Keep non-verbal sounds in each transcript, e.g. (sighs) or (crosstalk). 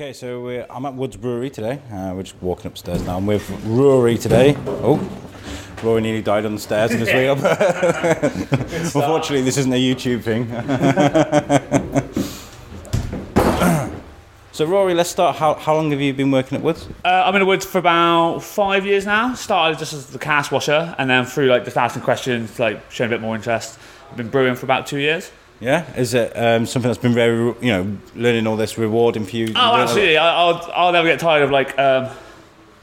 Okay, so I'm at Woods Brewery today. Uh, we're just walking upstairs now. I'm with Rory today. Oh, Rory nearly died on the stairs on his (laughs) way (laughs) up. Unfortunately, this isn't a YouTube thing. (laughs) so, Rory, let's start. How, how long have you been working at Woods? Uh, I'm in the woods for about five years now. Started just as the cask washer, and then through like just asking questions, like showing a bit more interest. I've been brewing for about two years. Yeah, is it um, something that's been very, you know, learning all this rewarding for you? Oh, absolutely. I, I'll, I'll never get tired of like um,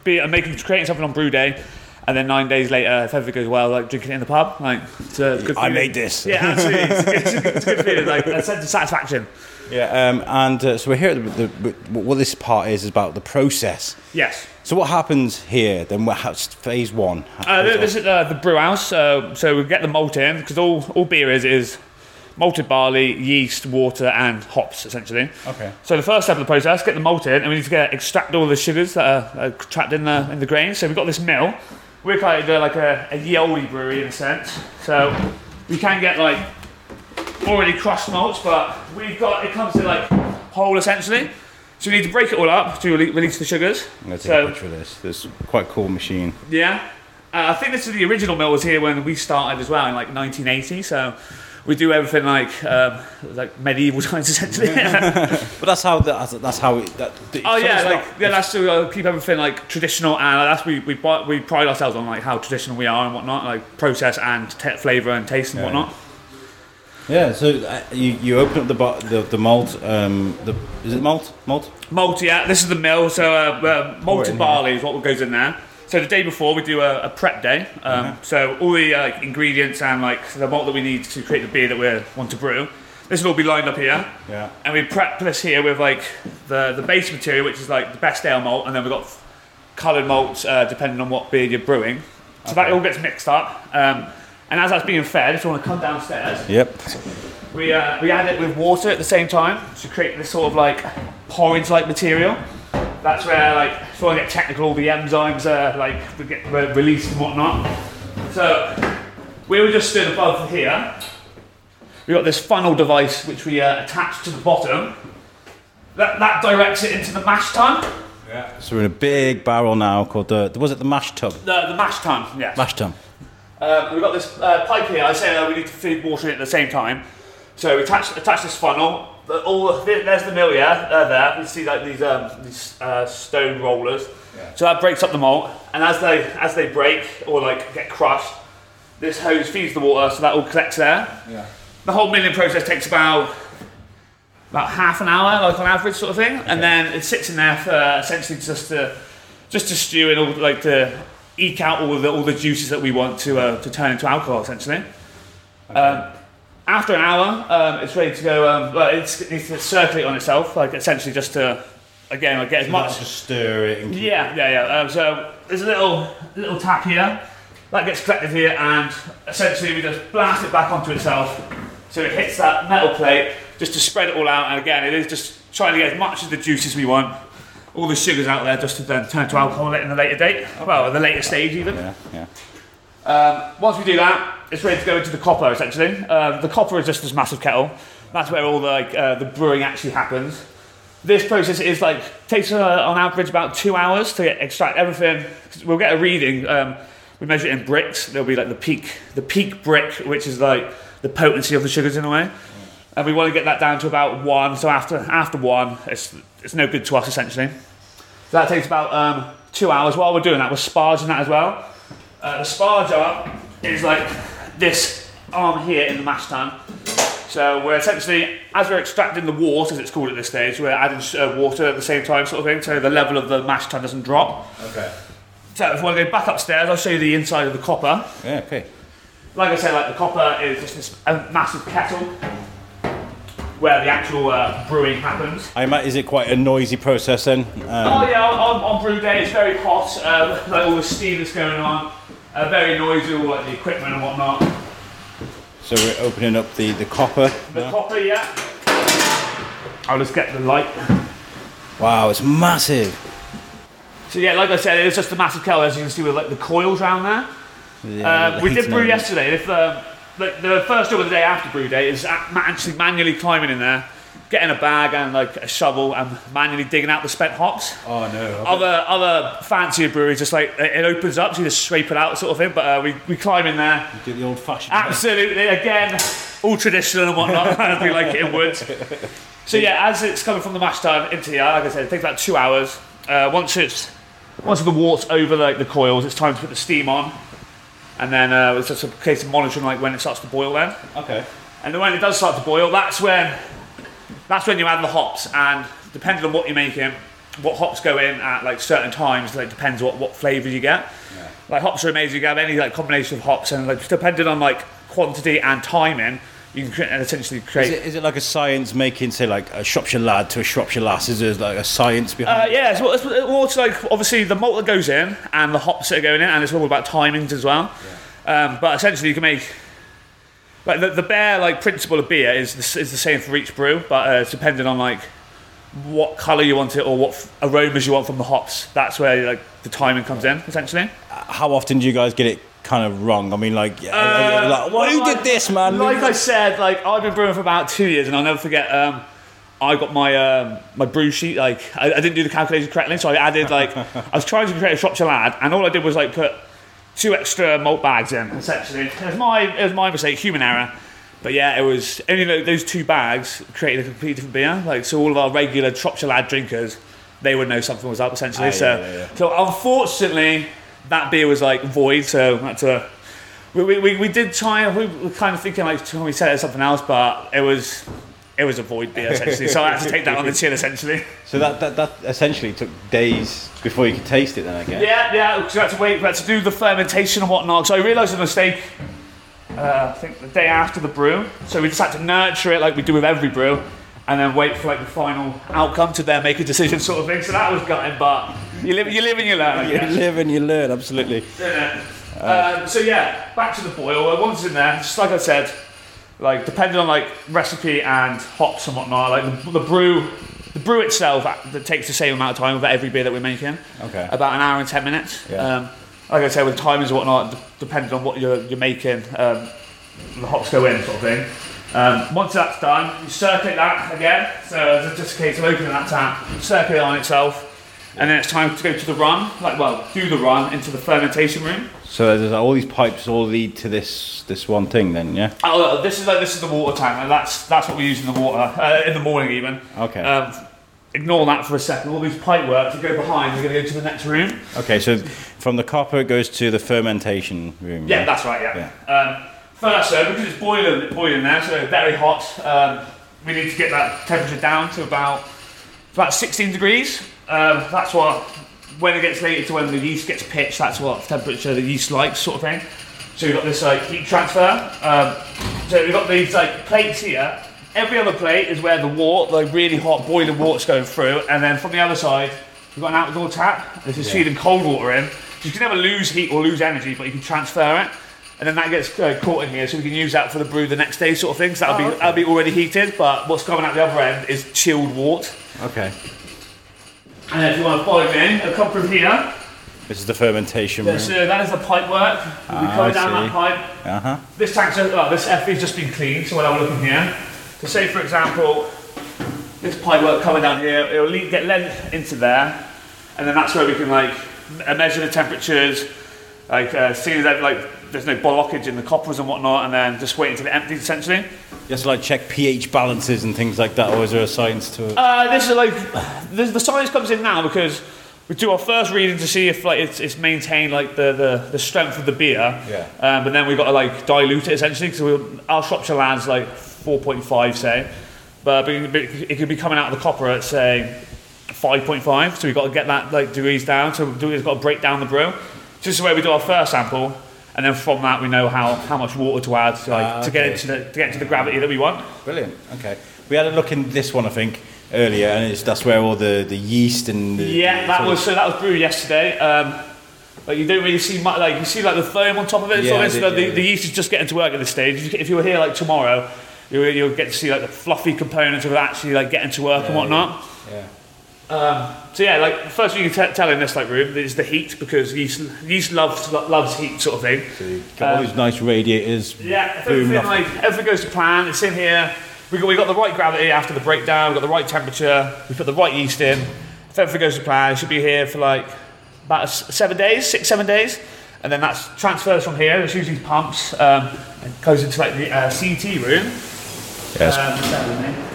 be uh, making creating something on brew day, and then nine days later, if everything goes well, like drinking it in the pub. Like, it's a good. I made this. Yeah, absolutely. It's, good- it's, a good- it's a good feeling, like a sense of satisfaction. Yeah, um, and uh, so we're here. At the, the, what this part is is about the process. Yes. So what happens here? Then what happens? Phase one. Uh, this is uh, the brew house. Uh, so we get the malt in because all, all beer is is malted barley, yeast, water, and hops essentially. Okay. So the first step of the process, get the malt in, and we need to get extract all the sugars that are, are trapped in the in the grain. So we've got this mill. We're kind of like a, a ye olde brewery in a sense. So we can get like already crushed malts, but we've got it comes to like whole essentially. So we need to break it all up to release the sugars. I'm gonna take So- a picture of this. This is quite a cool machine. yeah. Uh, I think this is the original mill was here when we started as well in like 1980. So we do everything like um, like medieval (laughs) times essentially. (laughs) But that's how that's, that's how it. That, the, oh so yeah, like not- yeah, that's to uh, keep everything like traditional and that's we we we pride ourselves on like how traditional we are and whatnot, like process and te- flavor and taste and Yeah. whatnot. yeah. So uh, you, you open up the bo- the, the malt. Um, the is it malt? Malt. Malt, yeah, this is the mill. So uh, uh, malted barley is what goes in there. So the day before we do a, a prep day. Um, Uh-huh. So all the uh, ingredients and like the malt that we need to create the beer that we want to brew. This will all be lined up here. Yeah. and we prep this here with like the the base material, which is like the best ale malt, and then we've got coloured malts uh, depending on what beer you're brewing. So that all gets mixed up. Um, and as that's being fed, if you want to come downstairs, Yep. we uh, we add it with water at the same time to create this sort of like porridge-like material. That's where like want to get technical, all the enzymes uh, like get re- released and whatnot. So we were just stood above here. We got this funnel device which we uh, attach to the bottom. That, that directs it into the mash tun. Yeah. So we're in a big barrel now called the. Was it the mash tub? The, the mash tun, yes. Mash tub. Um, we've got this uh, pipe here. I say uh, we need to feed water in at the same time. So we attach, attach this funnel. The, all the, there's the mill, yeah, uh, there. You see like these um, these uh, stone rollers. Yeah. So that breaks up the malt, and as they as they break or like get crushed, this hose feeds the water, so that all collects there. Yeah. The whole milling process takes about about half an hour, like on average, sort of thing, and then it sits in there for essentially just to just to stew and all like to eke out all the all the juices that we want to uh, to turn into alcohol, essentially. Um, after an hour, um, it's ready to go. Um, well, it's, it needs to circulate on itself, like essentially just to again like get as much. Just stir it. Yeah, yeah, yeah. Um, so there's a little little tap here that gets collected here, and essentially we just blast it back onto itself, so it hits that metal plate just to spread it all out. And again, it is just trying to get as much of the juices we want, all the sugars out there, just to then turn to alcohol in the later date. Well, at the later stage even. Yeah. Yeah. Um, once we do that, it's ready to go into the copper essentially. Um, the copper is just this massive kettle. That's where all the like, uh, the brewing actually happens. This process is like takes uh, on average about two hours to get, extract everything. We'll get a reading. Um, we measure it in Brix. There'll be like the peak, the peak brick, which is like the potency of the sugars in a way. And we want to get that down to about one. So after after one, it's it's no good to us essentially. So that takes about um, two hours. While we're doing that, we're sparging that as well. Uh, the sparger is like this arm here in the mash tun. So we're essentially, as we're extracting the wort, as it's called at this stage, we're adding uh, water at the same time, sort of thing, so the level of the mash tun doesn't drop. Okay. So if we want to go back upstairs, I'll show you the inside of the copper. Yeah. Okay. Like I said, like the copper is just this uh, massive kettle where the actual uh, brewing happens. I ima- is it quite a noisy process then? Um, Oh yeah, on, on, on brew day it's very hot, uh, (laughs) like all the steam that's going on, uh, very noisy, all like the equipment and whatnot. So we're opening up the the copper. The now. copper, yeah. I'll just get the light. Wow, it's massive. So yeah, like I said, it's just a massive kettle as you can see with like the coils around there. Yeah, Uh, we did brew yesterday. If uh, the, the first job of the day after brew day is actually manually climbing in there getting a bag and like a shovel and manually digging out the spent hops. Oh no. Other other fancier breweries just like it opens up, so you just scrape it out sort of thing. But uh, we we climb in there. Get the old fashioned. Absolutely, again, all traditional and whatnot, (laughs) we like it in woods. So yeah, as it's coming from the mash tun into the like I said, it takes about two hours. Uh, once it's once the wort's over like the coils, it's time to put the steam on, and then uh, it's just a case of monitoring like when it starts to boil. Then, Okay. and then when it does start to boil, that's when that's when you add the hops, and depending on what you're making, what hops go in at like certain times, like depends what what flavours you get. Like hops are amazing. You can have any like combination of hops, and like depending on like quantity and timing, you can essentially create Is it, is it like a science making, say, like a Shropshire lad to a Shropshire lass? Is there like a science behind Uh, yeah, it's, it's, it's like obviously the malt that goes in and the hops that are going in, and it's all about timings as well. Um, but essentially, you can make like the, the bare like principle of beer is the, is the same for each brew, but uh, it's depending on like what color you want it or what f- aromas you want from the hops. That's where like the timing comes in essentially. How often do you guys get it kind of wrong? I mean, like, Uh, like well, who like- did this, man? Like I said, like I've been brewing for about two years, and I'll never forget. Um, I got my um, my brew sheet. Like I, I didn't do the calculation correctly, so I added like (laughs) I was trying to create a Shropshire lad, and all I did was like put two extra malt bags in. Essentially, it was my it was my mistake, human error. But yeah, it was only tho- those two bags created a completely different beer. Like so, all of our regular Shropshire lad drinkers, they would know something was up essentially. Ah, so, yeah, yeah, yeah. so unfortunately, that beer was like void. So had to we, we, we, did try we were kind of thinking like can we set it something else but it was it was a void beer essentially so I had to take that on the chin essentially So that, that that essentially took days before you could taste it. Then I guess. yeah yeah because we had to wait we had to do the fermentation and whatnot so I realised a mistake uh, I think the day after the brew so we just had to nurture it like we do with every brew and then wait for like the final outcome to then make a decision sort of thing so that was gutting but you live you live and you learn I You live and you learn. Absolutely. Um, so yeah, back to the boil. Uh, Once in there, just like I said, like depending on like recipe and hops and whatnot, like the, the brew, the brew itself uh, that takes the same amount of time with every beer that we're making. Okay. About an hour and ten minutes. Yeah. Um, like I said, with timings and whatnot, d- depending on what you're, you're making, um, the hops go in sort of thing. Um, once that's done, you circulate that again. So it's just a case of opening that tap, circulate it on itself, and then it's time to go to the run. Like, well, do the run into the fermentation room. So there's all these pipes all lead to this this one thing. Then yeah. Oh, this is like this is the water tank, and that's that's what we use in the water uh, in the morning even. Okay. Um, ignore that for a second. All these pipe work to go behind. We're going to go to the next room. Okay. So from the copper it goes to the fermentation room. Yeah, right? that's right. Yeah. Um, first, though, because it's boiling boiling there, so very hot. Um, we need to get that temperature down to about about 16 degrees. Um, that's what when it gets later to when the yeast gets pitched. That's what temperature the yeast likes, sort of thing. So we've got this like heat transfer. Um, so we've got these like plates here. Every other plate is where the water, the really hot boiling water's going through, and then from the other side, we've got an outdoor tap. This is feeding cold water in. So you can never lose heat or lose energy, but you can transfer it, and then that gets uh, caught in here, so we can use that for the brew the next day, sort of thing. So that'll be that'll be already heated, but what's coming out the other end is chilled water. Okay. And if you want to follow me in, I'll come from here. This is the fermentation room. So that is the pipe work. We'll be Ah, coming down see. that pipe. Uh huh. This tank's well, this FV's just been cleaned, so we'll have a look in here. So say for example, this pipe work coming down here, it'll le- get lent into there, and then that's where we can like measure the temperatures, like uh, seeing that like there's no blockage in the coppers and whatnot, and then just wait until it empties essentially. Just like check pH balances and things like that, or is there a science to it? Uh, this is like this, the science comes in now because we do our first reading to see if like it's, it's maintained like the, the, the strength of the beer. Yeah. Um, but then we've got to like dilute it essentially because our Shropshire Lad's like 4.5 say, but it but it could be coming out of the copper at say 5.5. So we've got to get that like degrees down. So we've got to break down the brew. So this is where we do our first sample. And then from that, we know how, how much water to add to, like, Ah, to get into the to get into the gravity that we want. Brilliant. Okay. We had a look in this one, I think, earlier, and it's that's where all the, the yeast and the, Yeah, that was so that was brewed yesterday. Um, like you don't really see much, like you see like the foam on top of it. Yeah, so did, the, yeah, the, the yeast is just getting to work at this stage. If you- were here like tomorrow, you'll, you'll get to see like the fluffy components of it actually like getting to work and Yeah, whatnot. Yeah. Um, so yeah, like the first thing you can t- tell in this like room is the heat because yeast yeast loves loves heat sort of thing. So got all these nice radiators. Yeah, if everything, like, everything goes to plan. It's in here. we got we got the right gravity after the breakdown. We got the right temperature. We put the right yeast in. If everything goes to plan, it should be here for like about s- seven days, six seven days, and then that's transfers from here. There's usually pumps um, and goes into like the uh, CT room. Yes. Um, bear with me.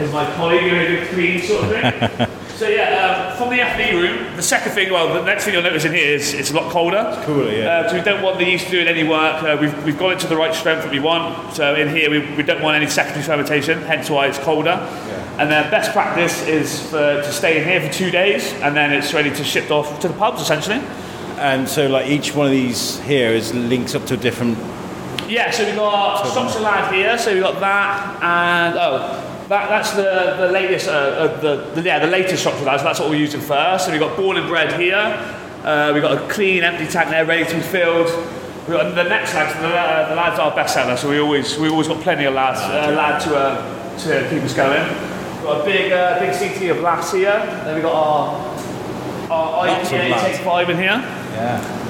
Is my colleague doing a good clean sort of thing? (laughs) so yeah, um, from the FV room, the second thing, well, the next thing you'll notice in here is it's a lot colder. It's cooler, yeah. Uh, so we don't want the yeast doing any work. Uh, we've, we've got it to the right strength that we want. So in here, we, we don't want any secondary fermentation, hence why it's colder. Yeah. And then best practice is for, to stay in here for two days, and then it's ready to ship off to the pubs, essentially. And so, like each one of these here is links up to a different. Yeah, so we've got stocks lad here, so we've got that, and oh, that, that's the, the latest, uh, uh, the, the, yeah, the latest stocks of lads, that's what we're using first. So we've got born and bred here, uh, we've got a clean empty tank there ready to be filled. We've got the next lads, the, uh, the lads are best seller, so we always, we always got plenty of lads, uh, lad to, uh, to keep us going. We've got a big, uh, big CT of lads here, then we've got our, our Lots of IPA lads. Take 5 in here. Yeah.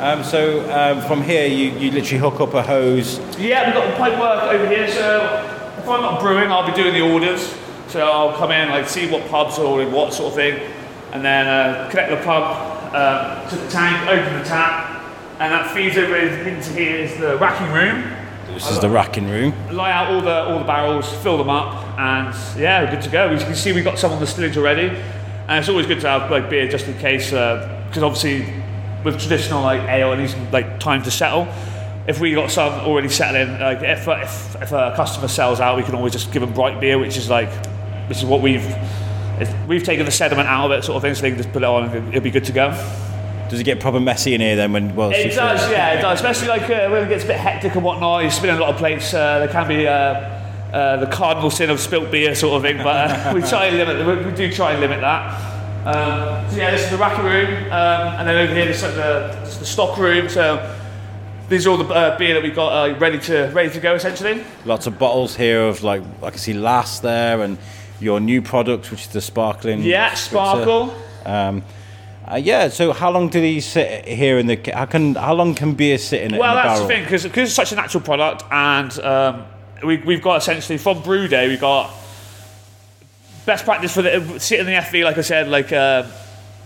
Um, so um, from here, you, you literally hook up a hose. Yeah, we've got the pipe work over here. So if I'm not brewing, I'll be doing the orders. So I'll come in, like see what pubs are ordering what sort of thing, and then uh, connect the pub uh, to the tank, open the tap, and that feeds over into here is the racking room. This is the racking room. Lie out all the all the barrels, fill them up, and yeah, we're good to go. As you can see, we've got some on the stillage already, and it's always good to have like beer just in case, because obviously with traditional like ale, it needs like time to settle. If we got some already settling, like if, if if a customer sells out, we can always just give them bright beer, which is like which is what we've we've taken the sediment out of it, sort of thing, so they can just put it on and it'll be good to go. Does it get proper messy in here then? When well, It does, yeah, it does. Especially like uh, when it gets a bit hectic and whatnot. You're spinning a lot of plates. Uh, there can be uh, uh, the cardinal sin of spilt beer sort of thing, but uh, (laughs) we try and limit. We, we do try and limit that. Um, so yeah, this is the racket room, um, and then over here this is like the, the stock room. So these are all the uh, beer that we've got uh, ready to ready to go essentially. Lots of bottles here of like I can see Lass there and your new product, which is the sparkling. Yeah, sparkle. Um, uh, yeah. So how long do these sit here in the? How can how long can beer sit in, it Well, in that's barrel? the thing because it's such a natural product, and um, we, we've got essentially from brew day we've got best practice for the sit in the FV like I said like uh,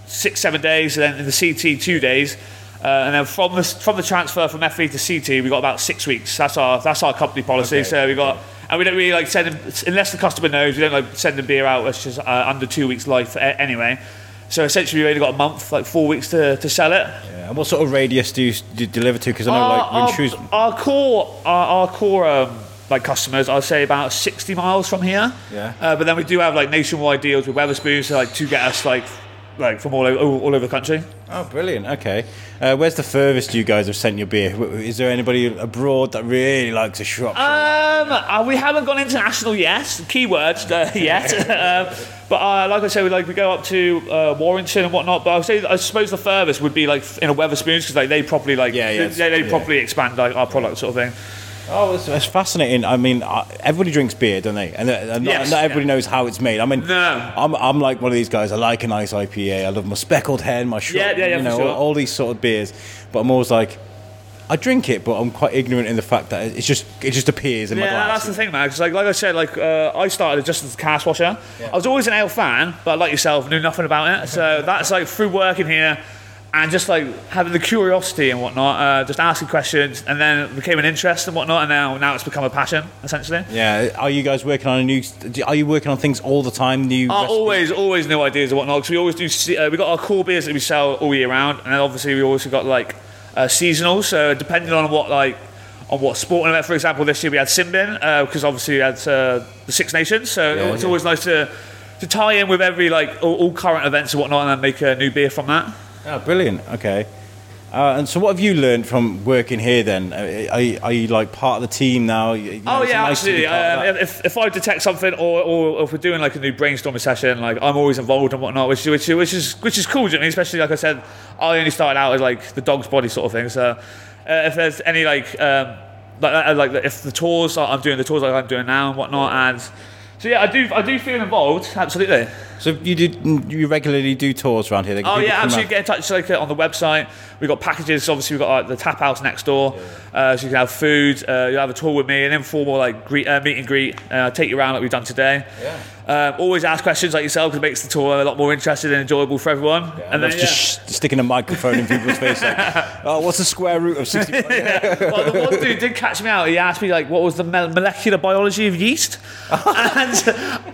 six seven days, and then in the CT two days. Uh, and then from the from the transfer from FV to CT, we got about six weeks. That's our that's our company policy. Okay. So we got and we don't really like send them, unless the customer knows. We don't like send the beer out. It's just uh, under two weeks life a- anyway. So essentially, we only got a month, like four weeks to, to sell it. Yeah. And what sort of radius do you, do you deliver to? Because I know Our, like when our, Shrewsbury. our core, our, our core um, like customers, I'd say about 60 miles from here. Yeah. Uh, but then we do have like nationwide deals with Wetherspoons, so like to get us like like from all over, all, all over the country. Oh, brilliant. Okay. Uh, where's the furthest you guys have sent your beer? Is there anybody abroad that really likes a Shropshire? Um, uh, we haven't gone international yet. Keywords uh, (laughs) yet. (laughs) um, but uh, like I say, we like we go up to uh, Warrington and whatnot. But I say I suppose the furthest would be like in a Wetherspoons because like they properly like Yeah, yeah, they, they yeah. properly expand like our product sort of thing. Oh, it's, it's fascinating. I mean, uh, everybody drinks beer, don't they? And, uh, and not, Yes, not everybody yeah. knows how it's made. I mean, No. I'm, I'm like one of these guys. I like a nice IPA. I love my speckled hen, my shrub, Yeah, yeah, yeah, you know, sure. all these sort of beers. But I'm always like, I drink it, but I'm quite ignorant in the fact that it's just it just appears in my Yeah, glass. that's the thing, man. Because like, like I said, like uh, I started just as a cask washer. I was always an ale fan, but like yourself, knew nothing about it. So (laughs) that's like through working here and just like having the curiosity and whatnot, uh, just asking questions, and then it became an interest and whatnot, and now now it's become a passion essentially. Yeah. Are you guys working on a new? Are you working on things all the time? New. Uh, always, always new ideas and whatnot. Because we always do. Uh, we got our core beers that we sell all year round, and then obviously we also got like uh, seasonal. So depending on what like on what sporting event, for example, this year we had Simbin because obviously we had uh, the Six Nations. So Yeah, it's yeah. always nice to to tie in with every like all, all current events and whatnot, and then make a new beer from that. Oh, brilliant. Okay. Uh, and so, what have you learned from working here? Then, uh, are you, are you like part of the team now? You- know, Oh yeah, nice absolutely. Um, if, if I detect something, or, or if we're doing like a new brainstorming session, like I'm always involved and whatnot, which which, which is which is cool. do you know what I mean? Especially like I said, I only started out as like the dog's body sort of thing. So uh, if there's any like um, like uh, like if the tours, I'm doing the tours like I'm doing now and whatnot, and so yeah, I do I do feel involved. Absolutely. So you did you regularly do tours around here? Oh yeah, absolutely. Get in touch like on the website. We've got packages. Obviously, we've got like, the tap house next door, uh, so you can have food. Uh, you have a tour with me, an informal like greet, uh, meet and greet. Uh, take you around like we've done today. Yeah. Um, always ask questions like yourself because it makes the tour a lot more interesting and enjoyable for everyone. And and then yeah. just sticking a microphone in people's face. Like, (laughs) oh, what's the square root of 65? (laughs) well, the one dude did catch me out. He asked me like, "What was the molecular biology of yeast?" (laughs) and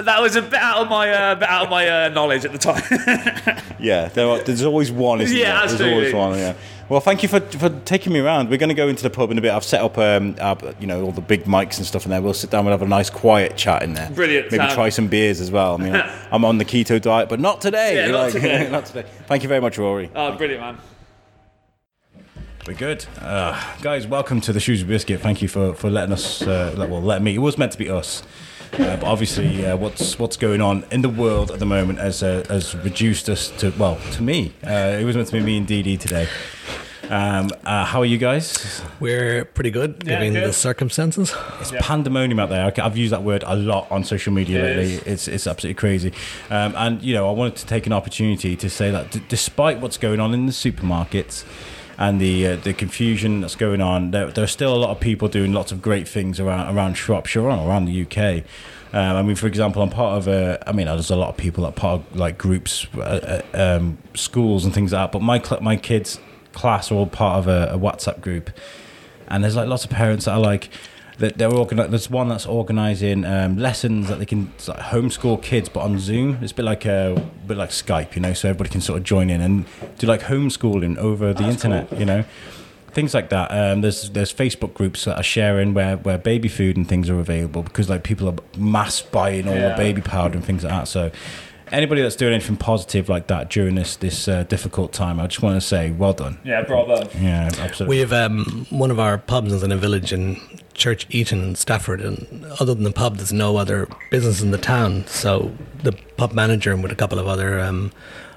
that was a bit out of my uh, bit out of my uh, knowledge at the time. (laughs) Yeah, there are, there's always one, isn't Yeah, there? There's always absolutely. one, yeah. Well, thank you for, for taking me around. We're going to go into the pub in a bit. I've set up, um, our, you know, all the big mics and stuff in there. We'll sit down and have a nice quiet chat in there. Brilliant, Maybe Sam. try some beers as well. I mean, (laughs) I'm on the keto diet, but not today. Yeah, not today. (laughs) not today. Thank you very much, Rory. oh, brilliant, man. We're good. Uh, guys, welcome to the Shrewsbury Biscuit. Thank you for, for letting us, uh, let- well, let me. It was meant to be us. Uh, but obviously, uh, what's what's going on in the world at the moment has uh, has reduced us to well to me. Uh, it was meant to be me and DD today. Um, uh, how are you guys? We're pretty good, Yeah, given good. the circumstances. It's pandemonium out there. I've used that word a lot on social media It lately. is. It's it's absolutely crazy. Um, and you know, I wanted to take an opportunity to say that d- despite what's going on in the supermarkets and the uh, the confusion that's going on, there, there are still a lot of people doing lots of great things around around Shropshire and around the UK. Um, I mean, for example, I'm part of a. I mean, there's a lot of people that are part of like groups, uh, uh, um, schools, and things like that. But my my kids' class are all part of a, a WhatsApp group, and there's like lots of parents that are like that they're organi- there's one that's organizing um, lessons that they can like homeschool kids but on zoom. It's a bit like a, bit like skype you know so everybody can sort of join in and do like homeschooling over the internet you know? Things like that. Um, there's there's facebook groups that are sharing where where baby food and things are available because like people are mass buying all Yeah. the baby powder and things like that so anybody that's doing anything positive like that during this this uh, difficult time i just want to say well done Yeah, bravo. yeah absolutely We have um, one of our pubs is in a village in Church Eaton in Stafford, and other than the pub, there's no other business in the town. So the pub manager and with a couple of other um,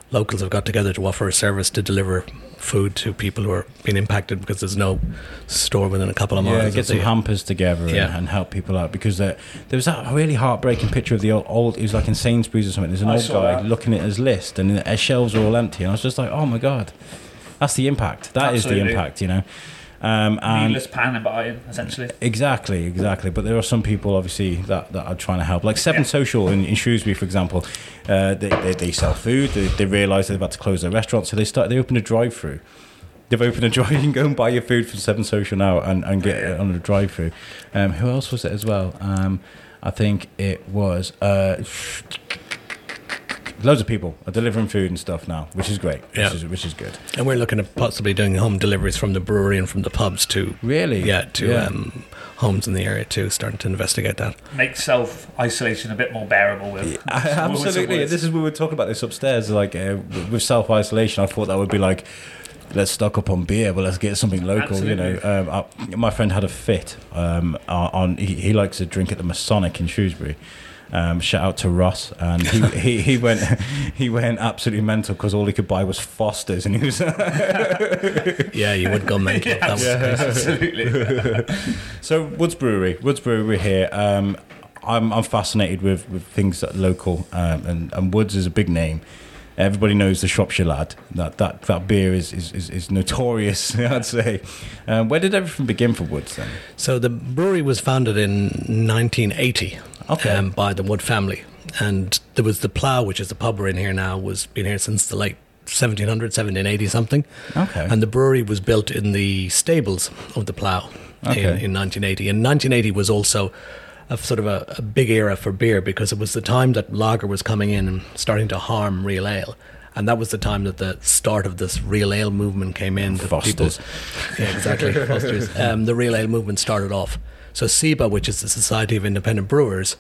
locals have got together to offer a service to deliver food to people who are being impacted because there's no store within a couple of miles. Yeah, get some the- hampers together and, Yeah. and help people out because uh, there was that really heartbreaking picture of the old, old. It was like in Sainsbury's or something. There's an I old guy that. looking at his list and his shelves are all empty, and I was just like, oh my god, that's the impact. That is Absolutely. the impact, you know. Um, and Needless pan buying, essentially. Exactly, exactly. But there are some people, obviously, that, that are trying to help. Like Seven Yeah. Social in, in Shrewsbury, for example, uh, they, they, they sell food. They, they realise they've had to close their restaurant, so they start. They open a drive-through. They've opened a drive. (laughs) You can go and buy your food from Seven Social now and, and get it on a drive-through. Um, who else was it as well? Um, I think it was. Uh, Loads of people are delivering food and stuff now, which is great. Which, Yeah. is, which is good. And we're looking at possibly doing home deliveries from the brewery and from the pubs to Really? yeah to Yeah. Um, homes in the area too. Starting to investigate that. Make self isolation a bit more bearable with. (laughs) (laughs) with some Absolutely. words. This is we were talking about this upstairs. Like uh, with self isolation, I thought that would be like, let's stock up on beer, but let's get something local. You know, um, I, my friend had a fit um, on. He, he likes to drink at the Masonic in Shrewsbury. Um, shout out to Ross, and he, (laughs) he, he went he went absolutely mental because all he could buy was Fosters, and he was (laughs) Yeah, you would go (laughs) mental. Yeah, that was the. Absolutely. So Woods Brewery, Woods Brewery here. Um, I'm I'm fascinated with, with things that are local, um, and and Woods is a big name. Everybody knows the Shropshire lad. That that that beer is is, is, is notorious. I'd say. Um, where did everything begin for Woods then? So the brewery was founded in 1980 Okay. um, by the Wood family, and there was the Plough, which is the pub we're in here now, was been here since the late 1700, 1780 something. Okay. And the brewery was built in the stables of the Plough Okay. in, in 1980. And 1980 was also a sort of a, a big era for beer because it was the time that lager was coming in and starting to harm real ale. And that was the time that the start of this real ale movement came in. Foster's. People, yeah, exactly. (laughs) Foster's. Um, the real ale movement started off. So SIBA, which is the Society of Independent Brewers,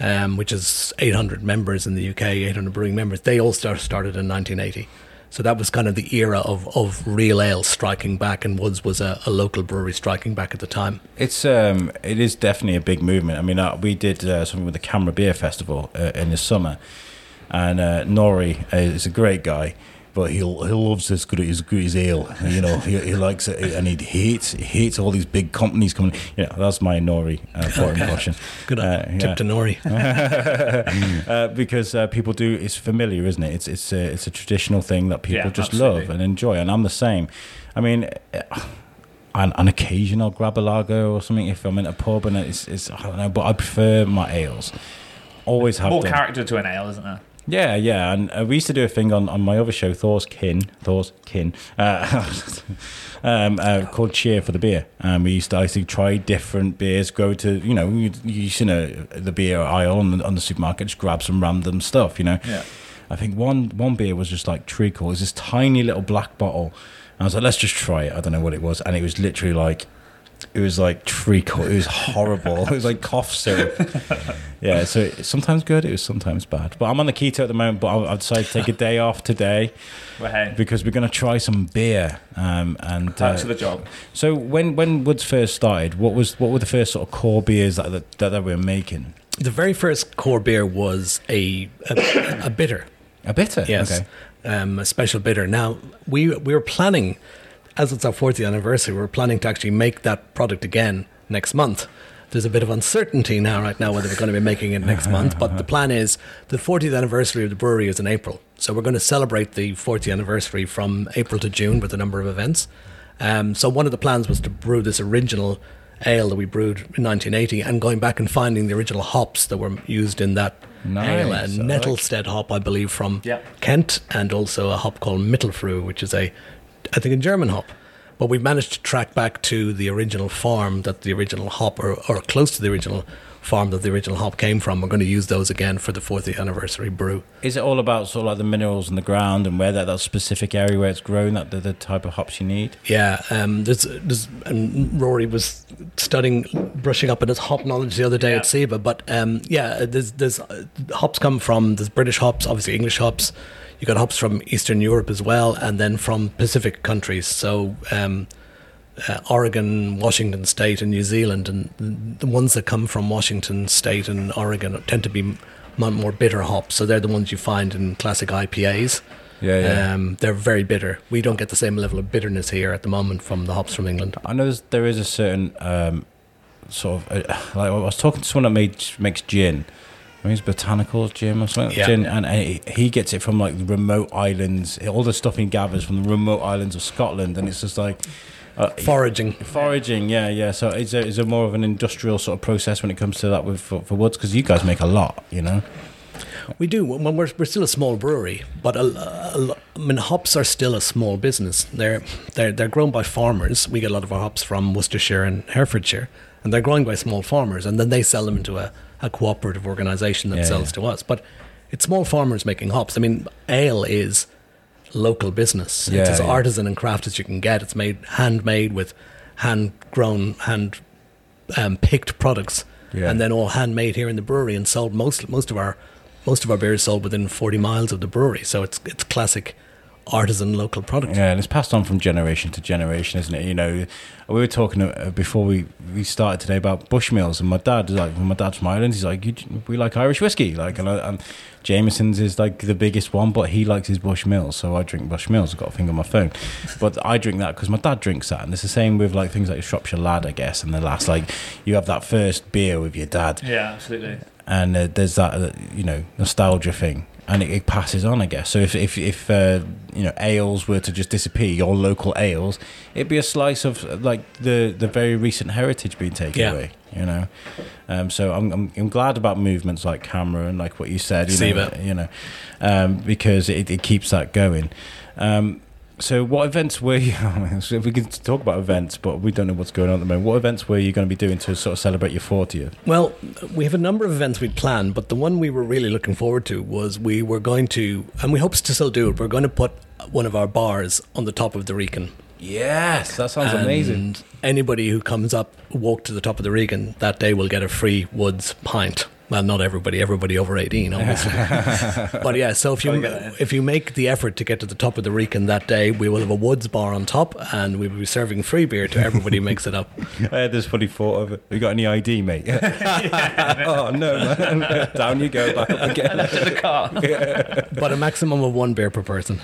um, which is 800 members in the UK, 800 brewing members, they all start, started in 1980. So that was kind of the era of, of real ale striking back, and Woods was a, a local brewery striking back at the time. It's um, it is definitely a big movement. I mean, uh, we did uh, something with the CAMRA Beer Festival uh, in the summer, and uh, Nori is a great guy. But he'll he loves this good his good his ale. You know, he, he likes it, and he hates he hates all these big companies coming. Yeah, that's my Nori uh, for impression. Good Uh, tip yeah. to Nori. (laughs) uh, because uh, people do it's familiar, isn't it? It's it's a it's a traditional thing that people Yeah, just absolutely. love and enjoy, and I'm the same. I mean. uh, On, on occasion, I'll grab a lager or something if I'm in a pub, and it's, it's I don't know, but I prefer my ales. Always have More them. character to an ale, isn't there? Yeah, yeah, and uh, we used to do a thing on, on my other show, Thor's Kin, Thor's Kin, uh, (laughs) um, uh, called Cheer for the Beer. And we used to actually try different beers, go to, you know, you, you see uh, the beer aisle on the, on the supermarket, just grab some random stuff, you know. Yeah. I think one one beer was just like treacle. It was this tiny little black bottle. And I was like, let's just try it. I don't know what it was. And it was literally like, it was like treacle. It was horrible. (laughs) it was like cough syrup. (laughs) yeah, so it's sometimes good, it was sometimes bad. But I'm on the keto at the moment, but I- I've decided to take a day off today Well, hey, because we're going to try some beer. Um, and uh, that's the job. so when when Woods first started, what was what were the first sort of core beers that that, that, that we were making? The very first core beer was a a, a bitter. A bitter. Yes, Okay. um, a special bitter. Now we we were planning, as it's our 40th anniversary, we're planning to actually make that product again next month. There's a bit of uncertainty now, right now, whether we're going to be making it next month. But the plan is the 40th anniversary of the brewery is in April, so we're going to celebrate the 40th anniversary from April to June with a number of events. Um, so one of the plans was to brew this original ale that we brewed in 1980, and going back and finding the original hops that were used in that ale, Nice, a I like Nettlestead hop, I believe, from Yep. Kent, and also a hop called Mittelfrüh, which is a, I think, a German hop. But we've managed to track back to the original farm that the original hop, or, or close to the original farm that the original hop came from. We're going to use those again for the 40th anniversary brew. Is it all about sort of like the minerals in the ground and where that, that specific area where it's grown, that the, the type of hops you need? Yeah, um, there's, there's, and Rory was studying, brushing up on his hop knowledge the other day Yeah. at SIBA. But um, yeah, there's, there's uh, hops come from there's British hops, obviously English hops. You got hops from Eastern Europe as well, and then from Pacific countries. So um, uh, Oregon, Washington State, and New Zealand, and the ones that come from Washington State and Oregon tend to be more bitter hops. So they're the ones you find in classic IPAs. Yeah, yeah. Um, they're very bitter. We don't get the same level of bitterness here at the moment from the hops from England. I know there is a certain um, sort of uh, like I was talking to someone that made, makes gin. I think it's botanical gin or something. Yeah. And he, he gets it from like remote islands. All the stuff he gathers from the remote islands of Scotland, and it's just like uh, Foraging. foraging. Yeah, yeah. So it's a, it's a more of an industrial sort of process when it comes to that with for, for woods because you guys make a lot, you know. We do. When we're, we're still a small brewery, but a, a, I mean, hops are still a small business. They're they're they're grown by farmers. We get a lot of our hops from Worcestershire and Herefordshire, and they're grown by small farmers, and then they sell them into a, a cooperative organisation that Yeah, sells yeah. to us. But it's small farmers making hops. I mean, ale is local business. Yeah, it's as artisan and craft as you can get. It's made handmade with hand grown, hand um, picked products, and then all handmade here in the brewery and sold. Most most of our most of our beers sold within forty miles of the brewery. So it's it's classic artisan local product. Yeah, and it's passed on from generation to generation, isn't it? You know, we were talking uh, before we, we started today about Bushmills, and my dad is like, when my dad's from Ireland, he's like, you, we like Irish whiskey, like, and, I- and Jameson's is like the biggest one, but he likes his Bushmills, so I drink Bushmills. I've got a thing on my phone, but I drink that because my dad drinks that, and it's the same with like things like Shropshire Lad, I guess. And the last, like, you have that first beer with your dad, Yeah, absolutely. and uh, there's that uh, you know nostalgia thing and it, it passes on i guess. So if if, if uh, you know ales were to just disappear your local ales it'd be a slice of like the the very recent heritage being taken Yeah. away you know? Um, so I'm, I'm I'm glad about movements like CAMRA and like what you said you know, you know um, because it, it keeps that going. Um, so what events were you (laughs) so if we could talk about events but we don't know what's going on at the moment what events were you going to be doing to sort of celebrate your 40th Well, we have a number of events we'd planned, but the one we were really looking forward to was we were going to, and we hope to still do it. We're going to put one of our bars on the top of the Wrekin. yes that sounds amazing And anybody who comes up, walk to the top of the Wrekin that day will get a free Woods pint, well, not everybody, everybody over 18, (laughs) obviously. but yeah, so if you Gotta get it in. if you make the effort to get to the top of the Wrekin that day, we will have a Woods bar on top, and we will be serving free beer to everybody who makes it up. I had this funny thought of it. You got any ID, mate? (laughs) (laughs) oh no, man. Down you go, back up again. left in the car. But a maximum of one beer per person.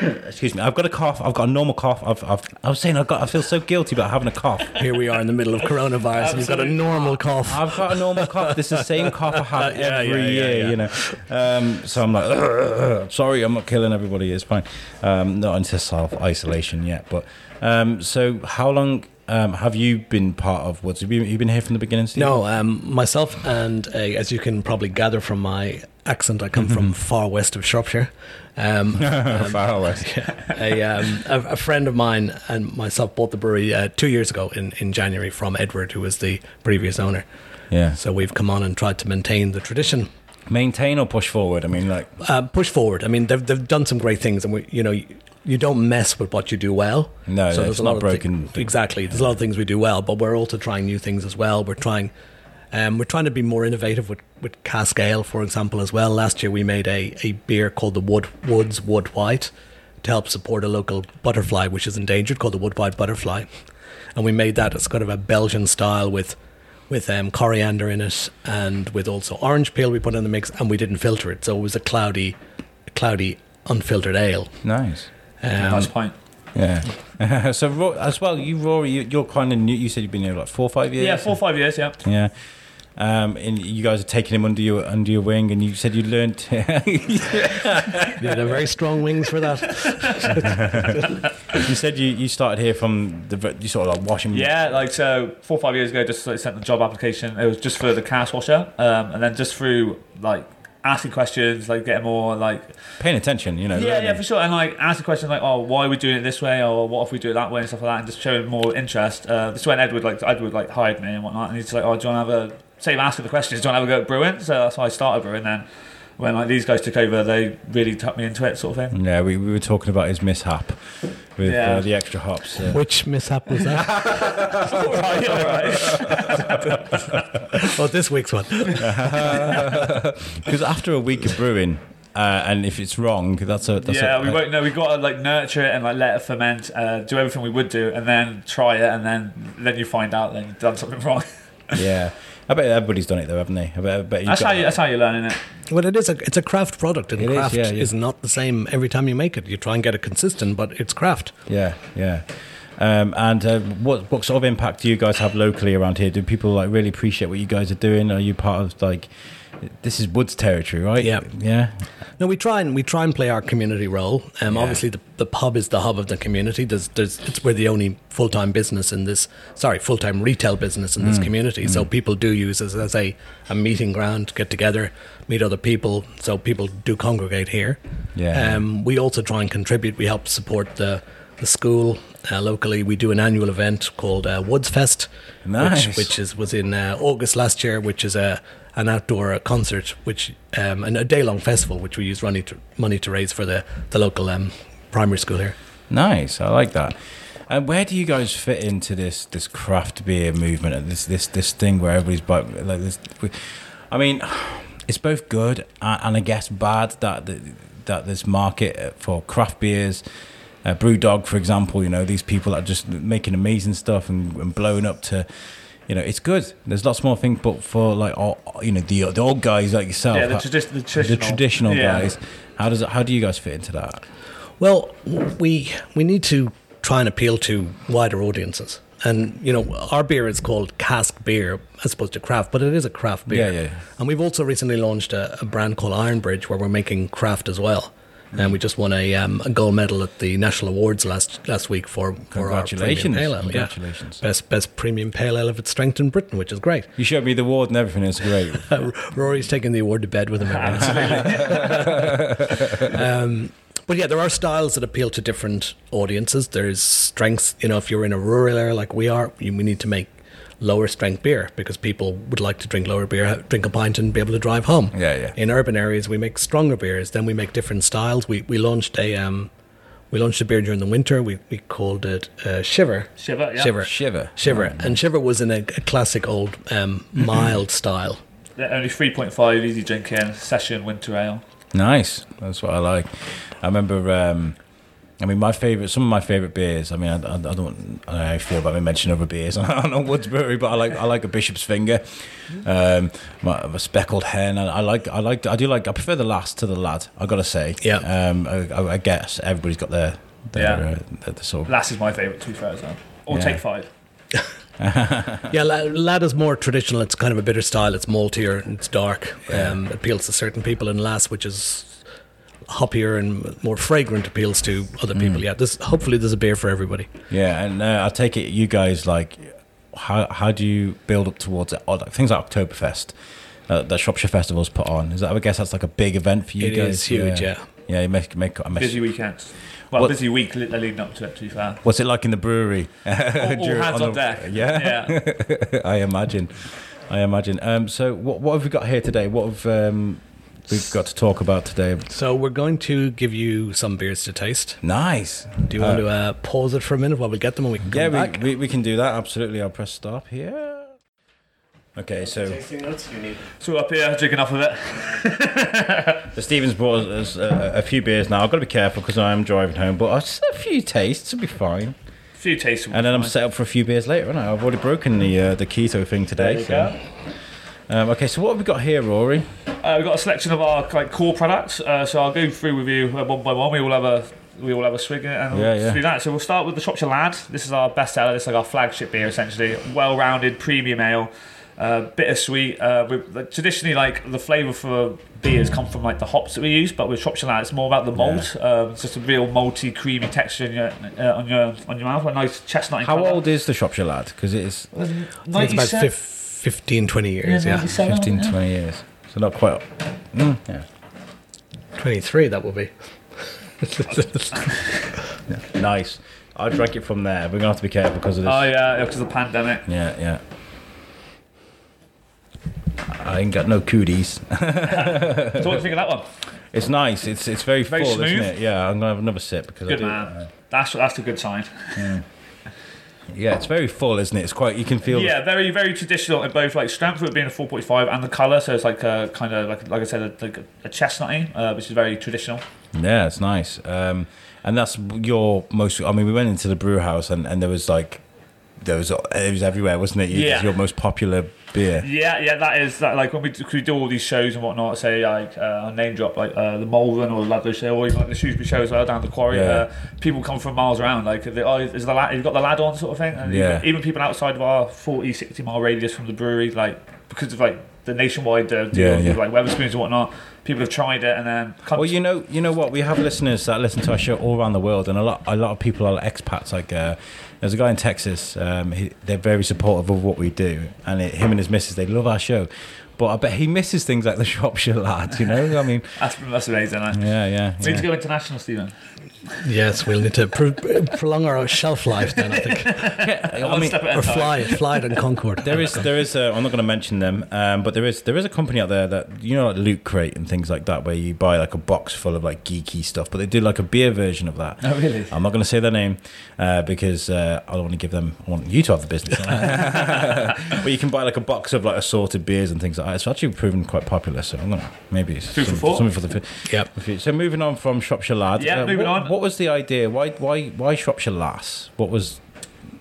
Excuse me. I've got a cough. I've got a normal cough. I've, I've, I was saying I got. I feel so guilty about having a cough. Here we are in the middle of coronavirus, and you've got a normal cough. I've got a normal cough. This is the same cough I have (laughs) Yeah, every yeah, year, yeah. you know. Um, so I'm like, sorry, I'm not killing everybody. It's fine. Um, not into self isolation yet. But um, so, how long um, have you been part of Woods? Have you, you been here from the beginning, Steve? No, um, myself and uh, as you can probably gather from my accent, I come from (laughs) far west of Shropshire. Um, (laughs) Far away. (laughs) a, um, a, a friend of mine and myself bought the brewery uh, two years ago in, in January from Edward, who was the previous owner. Yeah. So we've come on and tried to maintain the tradition, Maintain or push forward? I mean, like, uh, push forward. I mean, they've, they've done some great things, and we, you know, you, don't mess with what you do well. No, no, there's it's a lot not of thi- broken. exactly, there's a lot of things we do well, but we're also trying new things as well. We're trying, um, we're trying to be more innovative with with cask ale, for example, as well. Last year we made a, a beer called the Wood Woods Wood White to help support a local butterfly which is endangered, called the Wood White butterfly, and we made that as kind of a Belgian style with with um, coriander in it and with also orange peel we put in the mix, and we didn't filter it, so it was a cloudy, cloudy unfiltered ale. nice. Um, Nice point. Yeah. (laughs) so as well, you Rory, you, you're kind of new. You said you've been here like four or five years. Yeah, four or five years. Yeah. Yeah. Um, and you guys are taking him under your under your wing, and you said you learned. To You had a very strong wings for that. (laughs) you said you, you started here from the you sort of like washing. Yeah, like so, four or five years ago, just like, sent the job application. It was just for the cask washer, um, and then just through like asking questions, like getting more like paying attention. You know. yeah, learning. yeah, for sure, and like asking questions like, oh, why are we doing it this way, or what if we do it that way, and stuff like that, and just showing more interest. Uh, this is when Edward like Edward like hired me and whatnot, and he's like, oh, do you want to have a same asking the questions, do you want to have a go at brewing? So that's why I started brewing. Then when like these guys took over, they really took me into it, sort of thing. Yeah, we, we were talking about his mishap with Yeah. uh, the extra hops. uh, Which mishap was that? (laughs) all right, all right. oh, this week's one. (laughs) Because after a week of brewing, uh, and if it's wrong, that's a that's yeah, a, we won't. No, we got to like nurture it and like let it ferment, uh, do everything we would do, and then try it, and then then you find out that you've done something wrong. yeah. (laughs) I bet everybody's done it though, haven't they? I bet, I bet you've That's got- how you. That's how you're learning it. Well, it is a it's a craft product, and It is, craft yeah, yeah. is not the same every time you make it. You try and get it consistent, but it's craft. Yeah, yeah. Um, and uh, what what sort of impact do you guys have locally around here? Do people like really appreciate what you guys are doing? Are you part of like this is Woods territory, right? Yeah. yeah. No, we try and we try and play our community role. Um, Yeah. obviously the, the pub is the hub of the community. There's, there's, it's we're the only full time business in this. Sorry, full time retail business in this Mm. community. So people do use it as a, a meeting ground, to get together, meet other people. So people do congregate here. Yeah. Um, we also try and contribute. We help support the the school uh, locally. We do an annual event called uh, Woods Fest, Nice. which, which is was in uh, August last year, which is a an outdoor concert, which um, and a day long festival, which we use money to money to raise for the the local um, primary school here. Nice. I like that. And where do you guys fit into this this craft beer movement and this this this thing where everybody's but like this? I mean, it's both good and, and I guess bad that that, this market for craft beers. Uh, Brewdog, for example, you know these people that are just making amazing stuff and, and blowing up to, you know, it's good. There's lots more things, but for like, all, you know, the the old guys like yourself, Yeah, the, how- tradi- the the traditional, traditional yeah. guys, how does it, how do you guys fit into that? Well, we we need to try and appeal to wider audiences. And you know, our beer is called cask beer as opposed to craft, but it is a craft beer. Yeah, yeah. And we've also recently launched a, a brand called Iron Bridge, where we're making craft as well. And we just won a, um, a gold medal at the national awards last last week for, for our Congratulations. premium pale ale. yeah. Best best premium pale ale of its strength in Britain, which is great. You showed me the award and everything. It's great. (laughs) Rory's taking the award to bed with him. (laughs) (laughs) um, but yeah, there are styles that appeal to different audiences. There's strengths. You know, if you're in a rural area like we are, you, we need to make lower strength beer because people would like to drink lower beer, drink a pint, and be able to drive home. Yeah, yeah. In urban areas, we make stronger beers. Then we make different styles. We we launched a um, we launched a beer during the winter. We we called it uh, Shiver. Shiver, yeah. Shiver. Shiver. Shiver. And Shiver was in a, a classic old um, (laughs) mild style. they're only 3.5 easy drinking session winter ale. Nice. That's what I like. I remember. Um, I mean, my favorite, some of my favorite beers. I mean, I, I, I don't, I don't know how I feel about me mentioning other beers on a Woodsbury, but I like, I like a Bishop's Finger, um, my, a speckled hen. I, I like, I like, I do like, I prefer the lass to the lad. I gotta say, Yeah. Um, I, I guess everybody's got their, their, Yeah. uh, their, their sort of. Lass is my favourite, to be fair as well. Or Yeah. take five. (laughs) Yeah, Lad is more traditional. It's kind of a bitter style. It's maltier. It's dark. Um, appeals to certain people. And lass, which is hoppier and more fragrant, appeals to other people. Yeah, this hopefully there's a beer for everybody. Yeah, and uh, I take it you guys like how how do you build up towards it? Or, like, things like Oktoberfest uh, that Shropshire Festivals put on. Is that I guess that's like a big event for you It guys? is huge. Yeah. Yeah, you make make. I mess- Busy weekends. Well, What- busy week leading up to it, to be fair. What's it like in the brewery? (laughs) All, all During- hands on the- deck. Yeah, Yeah. (laughs) I imagine. I imagine. Um, so what what have we got here today? What have um, we've got to talk about today? So we're going to give you some beers to taste. Nice. Do you want to uh, pause it for a minute while we get them and we can come Yeah, back? we, we we can do that. Absolutely. I'll press stop here. Okay, so So we're up here drinking off of it. (laughs) The Stevens brought us a, a few beers now. I've got to be careful because I'm driving home, but just a few tastes will be fine. A few tastes. will be And then I'm set up for a few beers later, aren't I? I've already broken the uh, the keto thing today. There you so. Um, okay, so what have we got here, Rory? Uh, we've got a selection of our like core products, uh, so I'll go through with you uh, one by one. We all have a we all have a swig and we'll Yeah, yeah. do that. So we'll start with the Shropshire Lad. This is our best seller. This is like our flagship beer, essentially. Well-rounded premium ale, uh, bittersweet. Uh, traditionally, like the flavour for beers come from like the hops that we use, but with Shropshire Lad, it's more about the malt. Um, it's just a real malty, creamy texture in your, uh, on your on your mouth. A nice chestnut. How colour. old is the Shropshire lad? Because it is think it's about 97? Fif- 15, 20 years. Yeah, Yeah, 15, yeah. 20 years. So not quite. Mm, yeah. 23 that will be. (laughs) Nice. I drank it from there. We're going to have to be careful because of this. Oh yeah, because of the pandemic. Yeah, yeah. I ain't got no cooties. (laughs) So what do you think of that one? It's nice. It's it's very, Very full, smooth. isn't it? Yeah, I'm gonna have another sip because I Good do, man. uh, That's that's a good sign. yeah, (laughs) it's very full, isn't it? It's quite. You can feel. Yeah, very very traditional in both like strength of being a 4.5 and the color. So it's like a kind of like like I said, a, like a chestnutty, uh, which is very traditional. Yeah, it's nice. Um, and that's your most. I mean, we went into the brew house and, and there was like, there was it was everywhere, wasn't it? You- Yeah. Your most popular beer. Yeah, yeah, that is that. Like when we, do- we do all these shows and whatnot, say like uh, name drop like uh, the Malvern or the show, or even like the Shrewsbury show as well down the quarry. Yeah. Uh, people come from miles around. Like, they, oh, is the lad, you've got the lad on sort of thing. And Yeah. even, even people outside of our 40, 60 mile radius from the brewery, like because of like the nationwide uh, Yeah, with yeah. like Wetherspoons and whatnot. People have tried it and then come Well, you know, you know what? We have listeners that listen to our show all around the world, and a lot, a lot of people are expats. Like, uh, there's a guy in Texas. Um, he, they're very supportive of what we do, and it, him and his missus, they love our show. But I bet he misses things like the (laughs) Shropshire lads. You know, I mean, that's, that's amazing. Yeah, yeah. We need to go international, Stephen. Yes, we'll need to pr- prolong our shelf life then, I think. (laughs) I One mean, step at a Or time. fly, fly it on Concorde. There is, there is. A, I'm not going to mention them, um, but there is, there is a company out there that you know, like Loot Crate and things like that, where you buy like a box full of like geeky stuff, but they do like a beer version of that. Oh, really? I'm not going to say their name uh, because uh, I don't want to give them. I want you to have the business. (laughs) but you can buy like a box of like assorted beers and things like that. It's actually proven quite popular. So I'm gonna maybe it's Food for some- something for the. Yep. So moving on from Shropshire Lad. Yeah, uh, moving what, on. What was the idea? Why why why Shropshire Lass? What was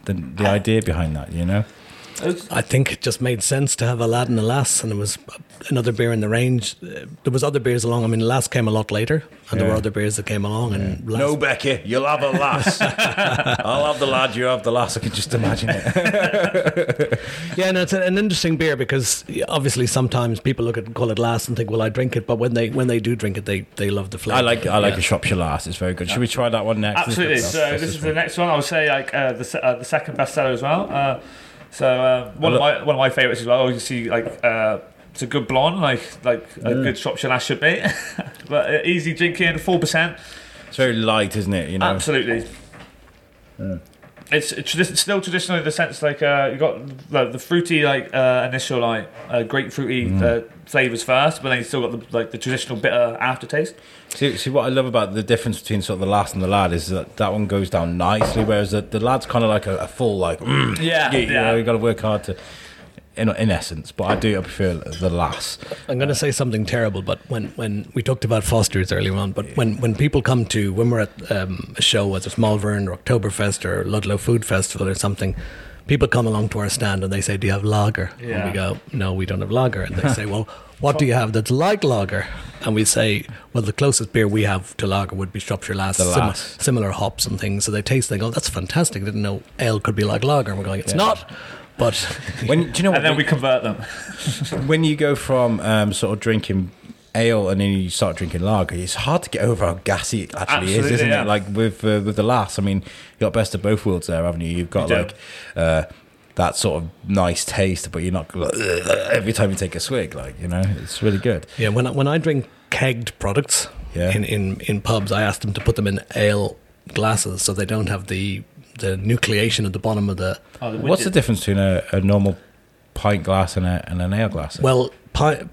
the the idea behind that? You know. I think it just made sense to have a lad and a lass, and there was another beer in the range. Uh, There was other beers along. I mean, lass came a lot later, and there were other beers that came along. And lass, No, Becky, you'll have a lass. (laughs) I'll have the lad, you have the lass. I can just imagine it. (laughs) yeah, no, it's an interesting beer because obviously sometimes people look at call it lass and think, well, I drink it, but when they when they do drink it, they they love the flavor. I like I like Yeah. a Shropshire lass. It's very good. Should we try that one next? Absolutely. So that's this is this the next one. I would say like uh, the se- uh, the second bestseller as well. Uh, so uh, one of my one of my favorites as well. You see like. Uh, it's a good blonde, like like a Mm. good Shropshire lass should be, (laughs) but uh, easy drinking, four percent. It's very light, isn't it? You know. Absolutely. It's, still traditional in the sense like uh, you got the, the fruity like uh, initial like uh, grapefruity Mm. uh, flavors first, but then you still got the like the traditional bitter aftertaste. See, see what I love about the difference between sort of the lass and the lad is that that one goes down nicely, whereas the, the lad's kind of like a, a full like. Mm, Yeah, you, you yeah. know, you got to work hard to. In, in essence, but I do prefer the Lass. I'm going to say something terrible, but when, when we talked about Foster's earlier on, but when, when people come to, when we're at um, a show, whether it's Malvern or Oktoberfest or Ludlow Food Festival or something, people come along to our stand and they say, Do you have lager? Yeah. And we go, No, we don't have lager. And they say, Well, (laughs) what do you have that's like lager? And we say, Well, the closest beer we have to lager would be Shropshire Lass, The simi- Lass. similar hops and things. So they taste, they go, That's fantastic. I didn't know ale could be like lager. And we're going, It's not. But (laughs) When do you know what? And then we convert them. (laughs) when you go from um, sort of drinking ale and then you start drinking lager, it's hard to get over how gassy it actually is, Absolutely, isn't yeah. it? Like with uh, with the Lass, I mean, you got best of both worlds there, haven't you? You've got You like uh, that sort of nice taste, but you're not like, (laughs) every time you take a swig, like you know, it's really good. Yeah, when I, when I drink kegged products Yeah. in, in, in pubs, I ask them to put them in ale glasses so they don't have the the nucleation at the bottom of the. Oh, the What's the difference between a, a normal pint glass and, a, and an ale glass? Well, pi-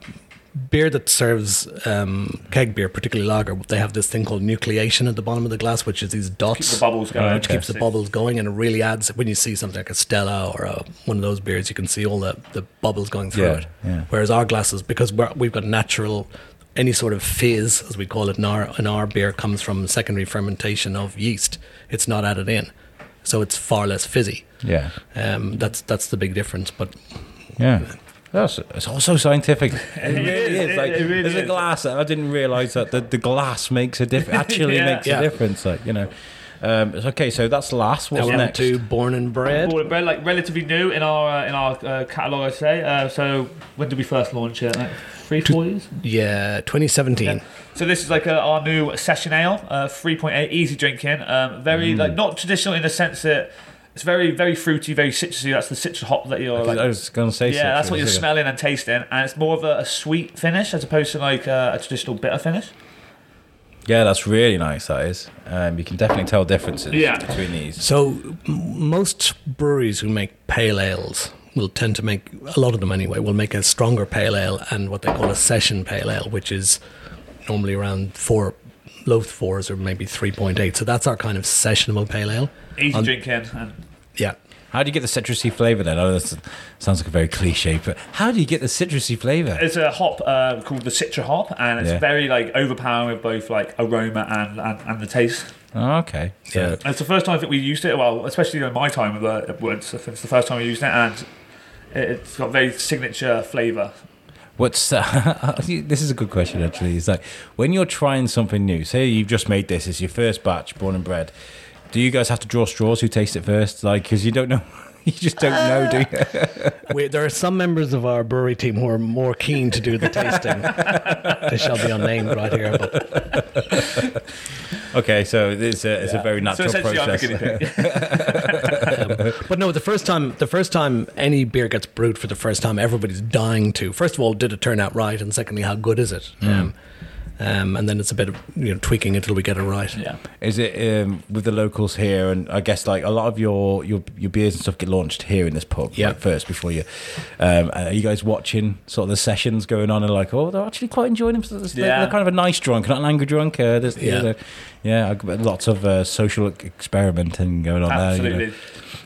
beer that serves um, keg beer, particularly lager, they have this thing called nucleation at the bottom of the glass, which is these dots. Keep the bubbles going. Which keeps the bubbles going, and it really adds when you see something like a Stella or a, one of those beers, you can see all the, the bubbles going through Yeah, it. yeah. Whereas our glasses, because we're, we've got natural, any sort of fizz, as we call it in our in our beer, comes from secondary fermentation of yeast. It's not added in, so it's far less fizzy. yeah, Um, that's that's the big difference. But yeah. That's, it's also scientific. (laughs) It really is, is. Like, it really there's a glass. I didn't realize that the, the glass makes a difference. Actually, (laughs) Yeah. makes Yeah. a difference. Like you know. Um, okay, so that's Lass. What's now we're on next? to born and bred. Born and bred, like relatively new in our uh, in our uh, catalogue, I'd say. Uh, so when did we first launch it? Like three, four years. Yeah, 2017. Yeah. So this is like a, our new session ale, uh, 3.8, easy drinking. Um, very like not traditional in the sense that it's very very fruity, very citrusy. That's the citrus hop that you're like. I was going to say. yeah, that's what you're citrus, smelling and tasting, and it's more of a, a sweet finish as opposed to like uh, a traditional bitter finish. Yeah, that's really nice. That is. Um, you can definitely tell differences Yeah. between these. So m- most breweries who make pale ales will tend to make a lot of them anyway. Will make a stronger pale ale and what they call a session pale ale, which is normally around four, low fours or maybe three point eight. So that's our kind of sessionable pale ale. Easy Um, drinking, and Yeah. How do you get the citrusy flavour then? Oh, that sounds like a very cliche, but how do you get the citrusy flavour? it's a hop uh, called the Citra hop, and it's Yeah. very like overpowering with both like aroma and and, and the taste. Oh, okay. So, Yeah. It's the first time that we used it. Well, especially in my time at uh, Woods, it's the first time we used it, and it- it's got very signature flavour. What's uh, (laughs) this is a good question actually. It's like when you're trying something new. Say you've just made this. It's your first batch, born and bred. Do you guys have to draw straws? Who taste it first? Like because you don't know. (laughs) You just don't know, do you? (laughs) We, there are some members of our brewery team who are more keen to do the tasting. (laughs) they shall be unnamed right here. But Okay, so it's a it's a very natural essentially, process. guinea pig. But no, the first time the first time any beer gets brewed for the first time, everybody's dying to. First of all, did it turn out right, and secondly, how good is it? Um, um, and then it's a bit of you know tweaking until we get it right. yeah. Is it um, with the locals here? And I guess like a lot of your your, your beers and stuff get launched here in this pub. Yeah. like, first before you. Um, are you guys watching sort of the sessions going on and like, oh, they're actually quite enjoying them. They're, Yeah. they're kind of a nice drunk, not an angry drunk. Uh, there's, Yeah. yeah, yeah. I've got Lots of uh, social experimenting going on there. Absolutely. You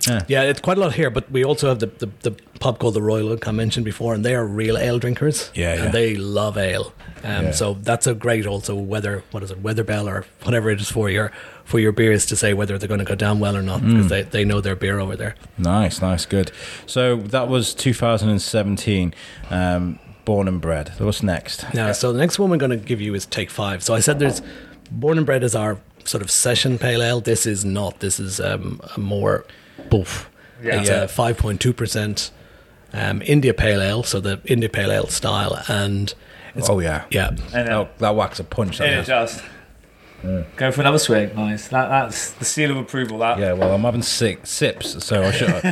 know. Yeah, it's quite a lot here, but we also have the, the, the pub called the Royal Oak I mentioned before, and they are real ale drinkers. Yeah, yeah. And they love ale. Um, Yeah. So that's a great also weather, what is it, weather bell or whatever it is for your for your beers to say whether they're going to go down well or not Mm. because they, they know their beer over there. Nice, nice, good. So that was 2017. Um, born and bred. What's next? Now, so the next one we're going to give you is Take Five. So I said there's Born and Bred is our sort of session pale ale. This is not. This is um, a more boof. Yeah. It's Yeah. a 5.2% um, India pale ale, so the India pale ale style. And it's, oh yeah, yeah, And Oh, uh, that whacks a punch. that in it does. Just go for another swig. Nice. That, that's the seal of approval. That. Yeah, well, I'm having six sips, so I should. (laughs)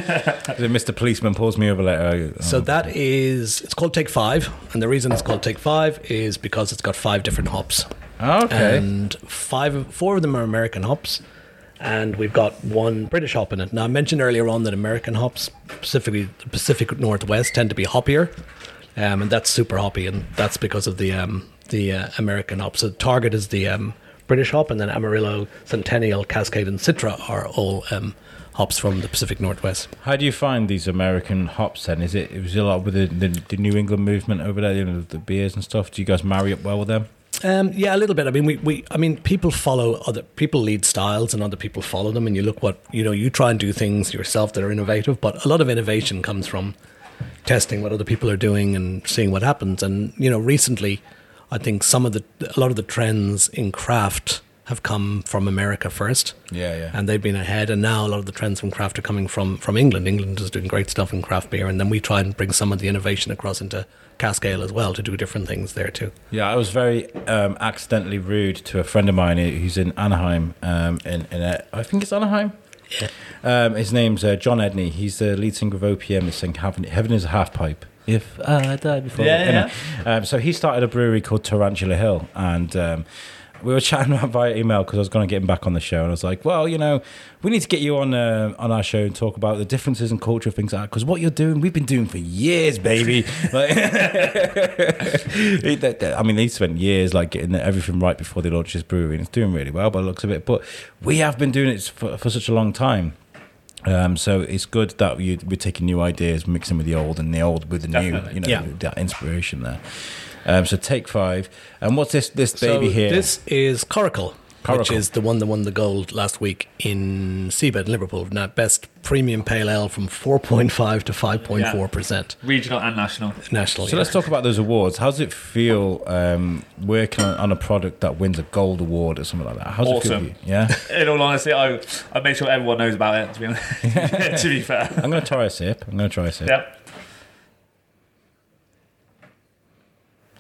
Mr. Policeman pulls me over later. I- So oh. that is, it's called Take Five. And the reason it's called Take Five is because it's got five different hops. okay. and five, four of them are American hops, and we've got one British hop in it. Now I mentioned earlier on that American hops, specifically the Pacific Northwest, tend to be hoppier, um, and that's super hoppy, and that's because of the um, the uh, American hops. So Target is the um, British hop, and then Amarillo, Centennial, Cascade, and Citra are all um, hops from the Pacific Northwest. How do you find these American hops then? Is it, it was a lot with the, the, the New England movement over there, you know, the beers and stuff? Do you guys marry up well with them? Um, yeah, a little bit. I mean, we, we, I mean, people follow other people lead styles, and other people follow them. And you look what you know. You try and do things yourself that are innovative, but a lot of innovation comes from testing what other people are doing and seeing what happens. And you know, recently, I think some of the a lot of the trends in craft have come from America first. Yeah, yeah. And they've been ahead, and now a lot of the trends from craft are coming from from England. England is doing great stuff in craft beer, and then we try and bring some of the innovation across into cask ale as well to do different things there too. Yeah, I was very um, accidentally rude to a friend of mine who's in Anaheim. Um, in, in a, I think it's Anaheim. Yeah. Um, his name's uh, John Edney. He's the lead singer of OPM. He's saying Heaven, Heaven is a half pipe. If I die before, Yeah, yeah. Um, so he started a brewery called Tarantula Hill, and um, we were (laughs) chatting about via email because I was going to get him back on the show, and I was like, "Well, you know, we need to get you on uh, on our show and talk about the differences in culture, things like that. Because what you're doing, we've been doing for years, baby. (laughs) like, he- (laughs) that- that- I mean, he spent years like getting everything right before they launched this brewery, and it's doing really well by the looks of it. But we have been doing it for, for such a long time. Um, so it's good that you, we're taking new ideas, mixing with the old, and the old with the Definitely. new. You know, Yeah. that inspiration there. Um, so take five. And what's this this baby so here? This is Coracle, which is the one that won the gold last week in SIBA Liverpool. Now, best premium pale ale from 4.5 to 5.4% Regional and national. nationally. So let's talk about those awards. How does it feel um, working on, on a product that wins a gold award or something like that? How does it feel? Awesome. you? Yeah, (laughs) In all honesty, I I make sure everyone knows about it. To be honest, (laughs) to be fair. I'm going to try a sip. I'm going to try a sip. Yep.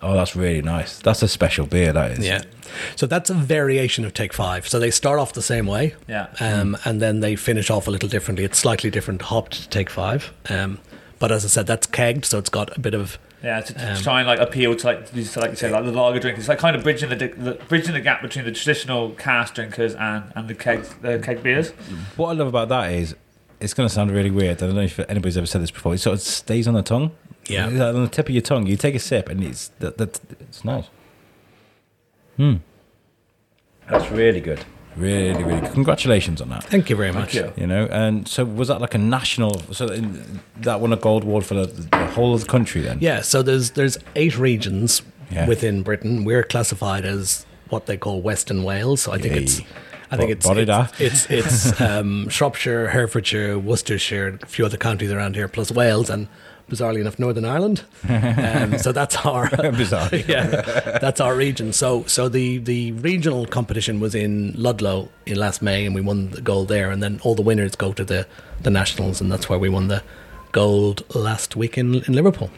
Oh, that's really nice. That's a special beer. That is. Yeah. So that's a variation of Take Five. So they start off the same way, Yeah. um, and then they finish off a little differently. It's slightly different hopped to Take Five, um, but as I said, that's kegged, so it's got a bit of Yeah, to, to Um, try and like appeal to like to, like you said, like the lager drinkers. It's like kind of bridging the, the bridging the gap between the traditional cask drinkers and and the keg the keg beers. What I love about that is, it's going to sound really weird. I don't know if anybody's ever said this before. It sort of stays on the tongue. Yeah. It's like on the tip of your tongue. You take a sip, and it's that, that it's nice. Hmm. That's really good. Really, really good. Congratulations on that. Thank you very much. you. You know, and so was that like a national? So in, that won a gold award for the, the whole of the country then. Yeah, so there's there's eight regions Yeah. within Britain. We're classified as what they call Western Wales. So I think Yay. it's I think it's it's it's, (laughs) it's um, Shropshire, Herefordshire, Worcestershire, a few other counties around here, plus Wales and bizarrely enough Northern Ireland. Um, so that's our (laughs) Bizarre. (laughs) yeah, that's our region. So so the the regional competition was in Ludlow in last May, and we won the gold there. And then all the winners go to the the nationals, and that's where we won the gold last week in in Liverpool.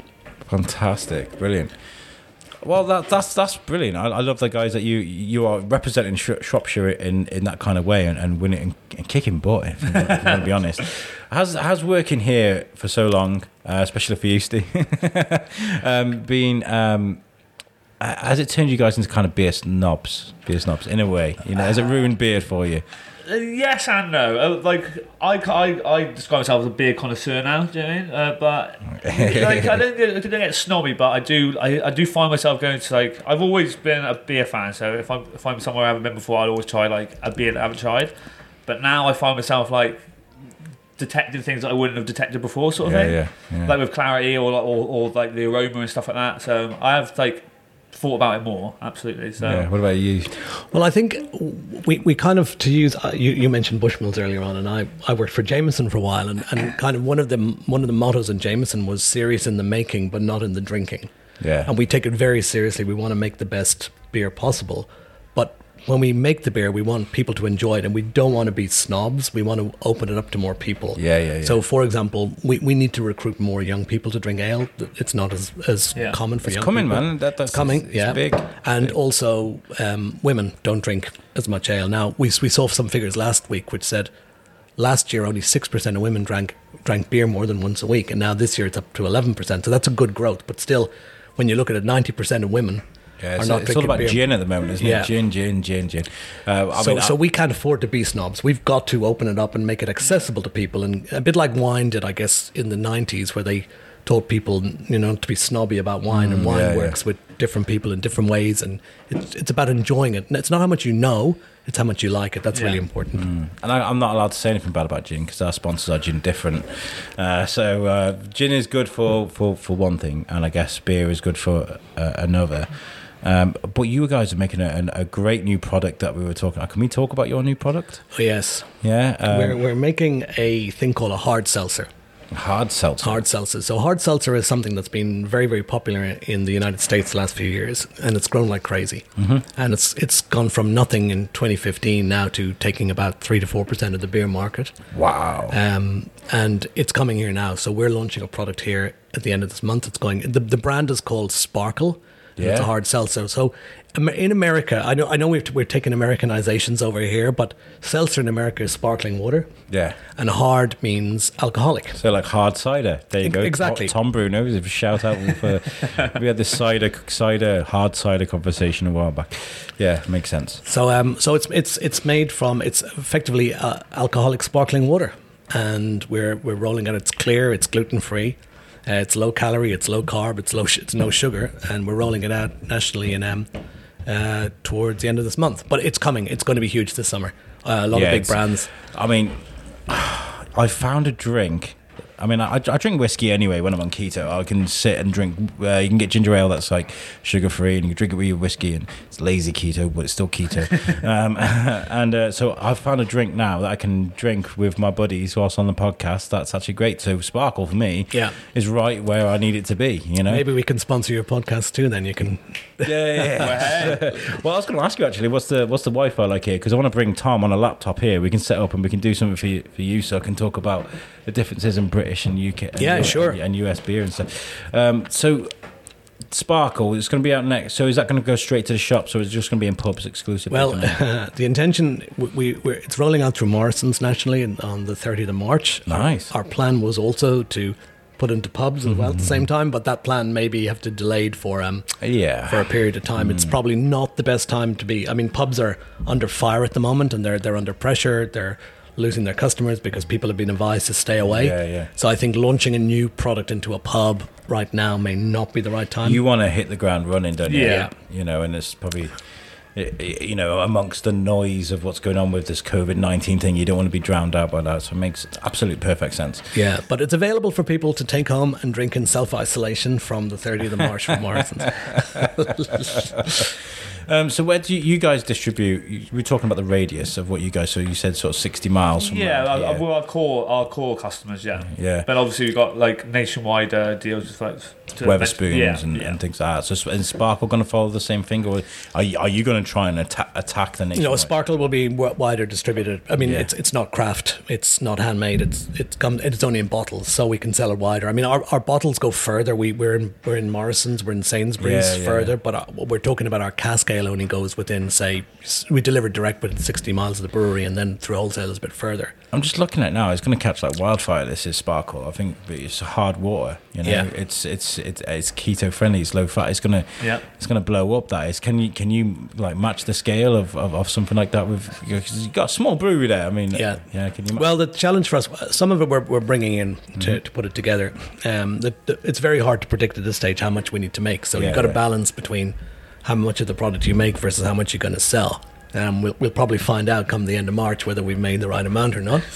Fantastic, brilliant. Well, that, that's that's brilliant. I, I love the guys that you you are representing Sh- Shropshire in, in that kind of way and, and winning and, and kicking butt. If I'm going to be honest, (laughs) how's how's working here for so long, uh, especially for you, Steve, (laughs) um, being um, has it turned you guys into kind of beer snobs? Beer snobs in a way, you know. Has it ruined beer for you? Uh, yes and no. Uh, like I, I, I describe myself as a beer connoisseur now. Do you know what I mean? Uh, but (laughs) like I don't get, I don't get snobby, but I do. I, I do find myself going to like. I've always been a beer fan, so if I'm if I'm somewhere I haven't been before, I'll always try like a beer that I haven't tried. But now I find myself like detecting things that I wouldn't have detected before, sort of Yeah, thing. yeah, yeah. Like with clarity or, or or like the aroma and stuff like that. So I have like thought about it more. Absolutely. So. Yeah. What about you? Well, I think we, we kind of to use uh, you, you mentioned Bushmills earlier on, and I, I worked for Jameson for a while, and, and kind of one of the one of the mottos in Jameson was serious in the making, but not in the drinking. Yeah. and we take it very seriously. We want to make the best beer possible, but when we make the beer, we want people to enjoy it, and we don't want to be snobs. We want to open it up to more people. Yeah, yeah, yeah. So, for example, we, we need to recruit more young people to drink ale. It's not as as Yeah. common for young people. It's young coming, people. man. That- that's- it's coming. it's yeah, big. And Big. also, um, women don't drink as much ale. Now, we, we saw some figures last week which said last year only 6% of women drank, drank beer more than once a week, and now this year it's up to 11%. So that's a good growth. But still, when you look at it, 90% of women Yeah, it's, not it's all about beer. gin at the moment, isn't Yeah. it? Gin, gin, gin, gin. Uh, I so, mean, so I- we can't afford to be snobs. We've got to open it up and make it accessible to people, and a bit like wine did, I guess, in the '90s, where they taught people, you know, to be snobby about wine, and wine Mm, yeah, yeah. works with different people in different ways, and it's it's about enjoying it. And it's not how much you know; it's how much you like it. That's Yeah. really important. And I, I'm not allowed to say anything bad about gin because our sponsors are Gin Different. Uh, so uh, gin is good for, for, for one thing, and I guess beer is good for uh, another. Um, but you guys are making a, a great new product that we were talking. About. Can we talk about your new product? Oh, yes, Yeah, um, we're we're making a thing called a hard seltzer. hard seltzer. Hard seltzer. So hard seltzer is something that's been very, very popular in the United States the last few years, and it's grown like crazy. Mm-hmm. And it's it's gone from nothing in 2015 now to taking about three to four percent of the beer market. Wow. Um, and it's coming here now. So we're launching a product here at the end of this month. It's going. The, the brand is called Sparkle. And It's a hard seltzer. So in America, I know I know we've, we're taking Americanizations over here, but seltzer in America is sparkling water, yeah. and hard means alcoholic. So like hard cider. There you go. exactly. Tom Bruno, a shout out for. (laughs) we had this cider, cider, hard cider conversation a while back. Yeah, makes sense. So um, so it's it's it's made from it's effectively uh, alcoholic sparkling water, and we're we're rolling it. It's clear, it's gluten free, uh, it's low calorie, it's low carb, it's low, sh- it's no sugar, and we're rolling it out nationally in um, uh, towards the end of this month. But it's coming. It's going to be huge this summer. Uh, a lot Yeah, of big brands. I mean, (sighs) I found a drink. I mean, I, I drink whiskey anyway when I'm on keto. I can sit and drink. Uh, you can get ginger ale that's like sugar free, and you drink it with your whiskey, and it's lazy keto, but it's still keto. (laughs) um, (laughs) and uh, so I've found a drink now that I can drink with my buddies whilst on the podcast. That's actually great. So Sparkle for me, Yeah. is right where I need it to be. You know, Maybe we can sponsor your podcast too. Then you can. yeah, yeah, yeah. well, I was going to ask you actually, what's the what's the Wi-Fi like here? Because I want to bring Tom on a laptop here. We can set up and we can do something for you, for you, so I can talk about the differences in British and UK, and Yeah, U- sure. and, US beer and stuff. Um, so. Sparkle is going to be out next. So is that going to go straight to the shops, or is it just going to be in pubs exclusively? Well, (laughs) the intention we, we we're, it's rolling out through Morrisons nationally on the 30th of March. Nice. Our, our plan was also to put into pubs as well at the same time, but that plan maybe have to delayed for um yeah, for a period of time. It's probably not the best time to be. I mean, pubs are under fire at the moment, and they're they're under pressure. They're losing their customers because people have been advised to stay away. Yeah, yeah. So I think launching a new product into a pub right now may not be the right time. you want to hit the ground running, don't you? Yeah. You know, and it's probably, you know, amongst the noise of what's going on with this COVID nineteen thing, you don't want to be drowned out by that. So it makes absolute perfect sense. Yeah, but it's available for people to take home and drink in self isolation from the 30th of March from Morrisons. (laughs) Um, so where do you, you guys distribute? We're talking about the radius of what you guys. So you said sort of sixty miles from Yeah, our, our core our core customers, yeah. Yeah. But obviously we've got like nationwide uh, deals with like Wetherspoons yeah, and, yeah. and things like that. So is Sparkle going to follow the same thing, or are you, are you going to try and atta- attack the nation? You know, Sparkle will be w- wider distributed. I mean, Yeah. it's it's not craft, it's not handmade. It's it's come it's only in bottles, so we can sell it wider. I mean, our, our bottles go further. We we're in we're in Morrisons, we're in Sainsbury's Yeah, yeah, further, yeah. but uh, we're talking about our cask ale only goes within say we deliver direct within sixty miles of the brewery, and then through wholesalers a bit further. I'm just looking at it now. It's going to catch like wildfire. This is Sparkle. I think it's hard water. You know, Yeah. it's it's it's it's keto friendly. It's low fat. It's gonna Yeah. it's gonna blow up. That is. Can you can you like match the scale of, of, of something like that with? Because you've got a small brewery there. I mean, Yeah. yeah. Can you? ma- Well, the challenge for us, some of it we're, we're bringing in Mm-hmm. to, to put it together. Um, the, the, it's very hard to predict at this stage how much we need to make. So Yeah, you've got to yeah. balance between how much of the product you make versus how much you're going to sell. Um, we'll, we'll probably find out come the end of March whether we've made the right amount or not. (laughs)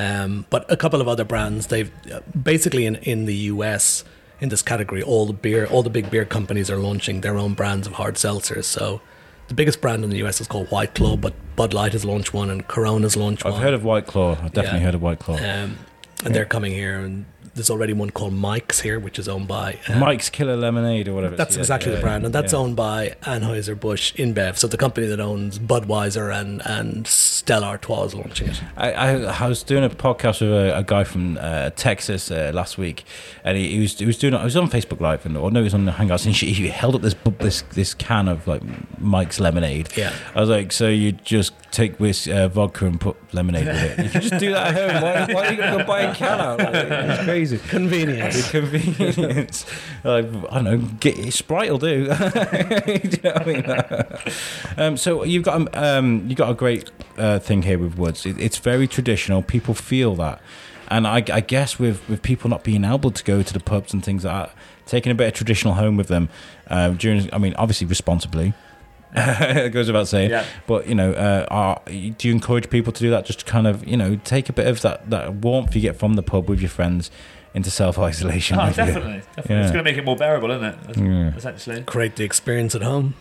Um, but a couple of other brands, they've uh, basically in, in the US in this category, all the beer, all the big beer companies are launching their own brands of hard seltzers. So. The biggest brand in the US is called White Claw, but Bud Light has launched one and Corona's launched one. I've heard of White Claw. I've definitely Yeah. heard of White Claw. Um, and they're coming here, and there's already one called Mike's here, which is owned by. uh, Mike's Killer Lemonade or whatever. That's yeah, exactly yeah, the brand, and that's yeah. owned by Anheuser Busch InBev, so the company that owns Budweiser and and Stella Artois is launching it. I, I, I was doing a podcast with a, a guy from uh, Texas uh, last week, and he, he was he was doing I was on Facebook Live and or no, he was on the Hangouts, and he, he held up this this this can of like Mike's lemonade. Yeah. I was like, so you just take this uh, vodka and put lemonade with it? You can just do that at home. Why, why are you going to go buy a can out? Like, it's crazy. Convenience. (laughs) Convenience. like, I don't know. Get Sprite will do. (laughs) do you know what I mean? (laughs) um, so you've got um, um, you got a great uh, thing here with Woods. It, it's very traditional. People feel that. And I, I guess with with people not being able to go to the pubs and things like that, taking a bit of traditional home with them um, during. I mean, obviously responsibly. (laughs) it goes without saying. Yeah. But you know, uh, are, do you encourage people to do that? Just to kind of you know take a bit of that, that warmth you get from the pub with your friends into self isolation. Oh, definitely. definitely. Yeah. It's going to make it more bearable, isn't it? Yeah. Essentially. Create the experience at home.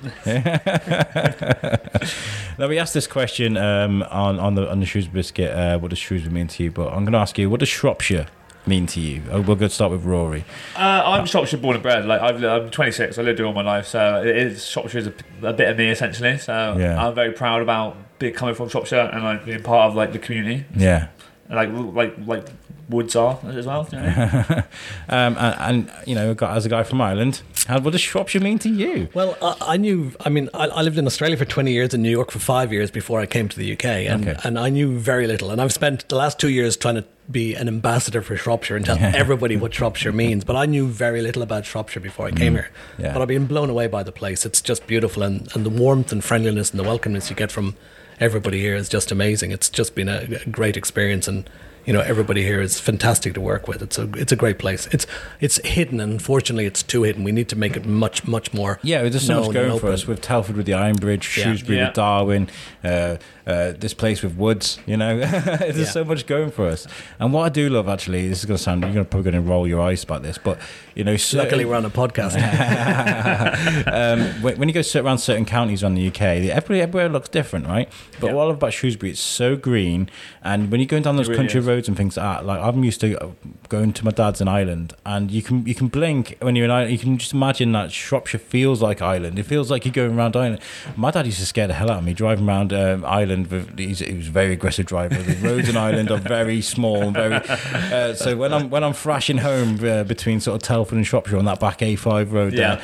Now we asked this question um, on on the on the Shrewsbury Biscuit. Uh, what does Shrewsbury mean to you? But I'm going to ask you, what does Shropshire mean to you? Oh, we'll go start with Rory. Uh, I'm Shropshire born and bred. Like I've, I'm 26. I lived here all my life, so it is Shropshire is a, a bit of me essentially. So Yeah. I'm very proud about being coming from Shropshire and like being part of like the community, Yeah. Like like like Woods are as well. You know? (laughs) Um, and, and you know, as a guy from Ireland, how, what does Shropshire mean to you? Well, I, I knew. I mean, I, I lived in Australia for twenty years and New York for five years before I came to the UK, and Okay. and I knew very little. And I've spent the last two years trying to be an ambassador for Shropshire and tell everybody what (laughs) Shropshire means. But I knew very little about Shropshire before I came here. Yeah. But I've been blown away by the place. It's just beautiful, and and the warmth and friendliness and the welcomeness you get from everybody here is just amazing. It's just been a, great experience and. You know, everybody here is fantastic to work with. It's a it's a great place. It's it's hidden, and unfortunately, it's too hidden. We need to make it much much more. Yeah, there's so known much going for open. us with Telford with the Iron Bridge, Shrewsbury Yeah. with Darwin, uh, uh, this place with Woods. You know, (laughs) there's Yeah. so much going for us. And what I do love, actually, this is going to sound you're gonna, probably going to roll your eyes about this, but you know, certain- Luckily, we're on a podcast. (laughs) um, when, when you go sit around certain counties around the UK, the- everywhere looks different, right? But Yeah. what I love about Shrewsbury, it's so green, and when you're going down those really country is. Roads and things like that, like I'm used to going to my dad's in Ireland, and you can you can blink when you're in Ireland, you can just imagine that Shropshire feels like Ireland. It feels like you're going around Ireland. My dad used to scare the hell out of me driving around um, Ireland. With, he's, he was a very aggressive driver. The roads in Ireland are very small and very. Uh, so when I'm when I'm thrashing home uh, between sort of Telford and Shropshire on that back A5 road, Yeah. there,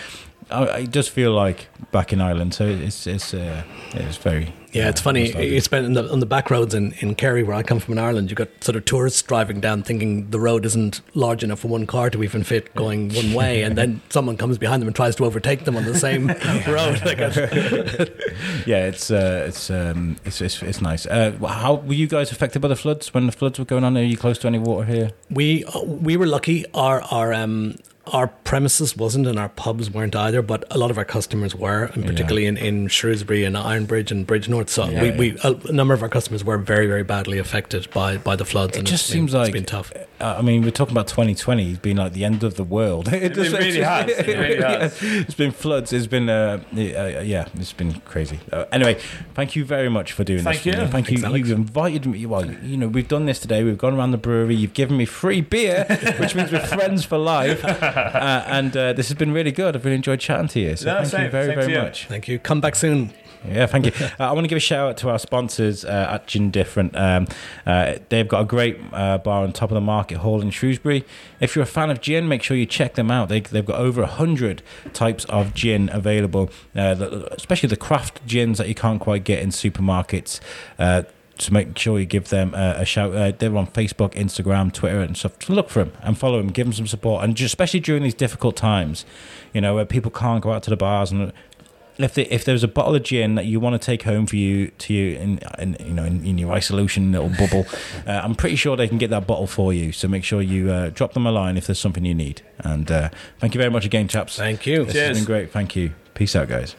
I, does feel like back in Ireland. So it's it's uh, it's very Yeah, it's funny. nostalgic. It's been in the, on the back roads in, in Kerry, where I come from in Ireland. You've got sort of tourists driving down, thinking the road isn't large enough for one car to even fit going one way, (laughs) and then someone comes behind them and tries to overtake them on the same (laughs) road. (laughs) Yeah, it's uh, it's um, it's it's, it's nice. Uh, how were you guys affected by the floods when the floods were going on? Are you close to any water here? we we were lucky. Our our um our premises wasn't, and our pubs weren't either. But a lot of our customers were, and particularly in, in Shrewsbury and Ironbridge and Bridgnorth. So Yeah, we, yeah. we a number of our customers were very very badly affected by by the floods. It and just it's been- seems like it's been tough. Uh, I mean, we're talking about 2020 being like the end of the world. (laughs) it, it really has. It really (laughs) has. It's been floods. It's been uh, uh, yeah, it's been crazy. Uh, anyway, thank you very much for doing Thank this. for me. you. Thank you. You've invited me. Well, you know, we've done this today. We've gone around the brewery. You've given me free beer, (laughs) which means we're friends for life. Uh, and uh, this has been really good. I've really enjoyed chatting to you. So No, thank you very, very you. much. Thank you. Come back soon. Yeah, thank you. (laughs) Uh, I want to give a shout out to our sponsors uh, at Gin Different. Um, uh, they've got a great uh, bar on top of the market hall in Shrewsbury. If you're a fan of gin, make sure you check them out. They, they've got over 100 types of gin available, uh, the, especially the craft gins that you can't quite get in supermarkets. Uh, so make sure you give them uh, a shout. Uh, they're on Facebook, Instagram, Twitter, and stuff. So look for them and follow them. Give them some support, and just, especially during these difficult times, you know, where people can't go out to the bars and if the, if there's a bottle of gin that you want to take home for you to you in, in you know in, in your isolation little bubble, (laughs) uh, I'm pretty sure they can get that bottle for you. So make sure you uh, drop them a line if there's something you need. And uh, thank you very much again, chaps. Thank you. This has been great. Thank you. Peace out, guys.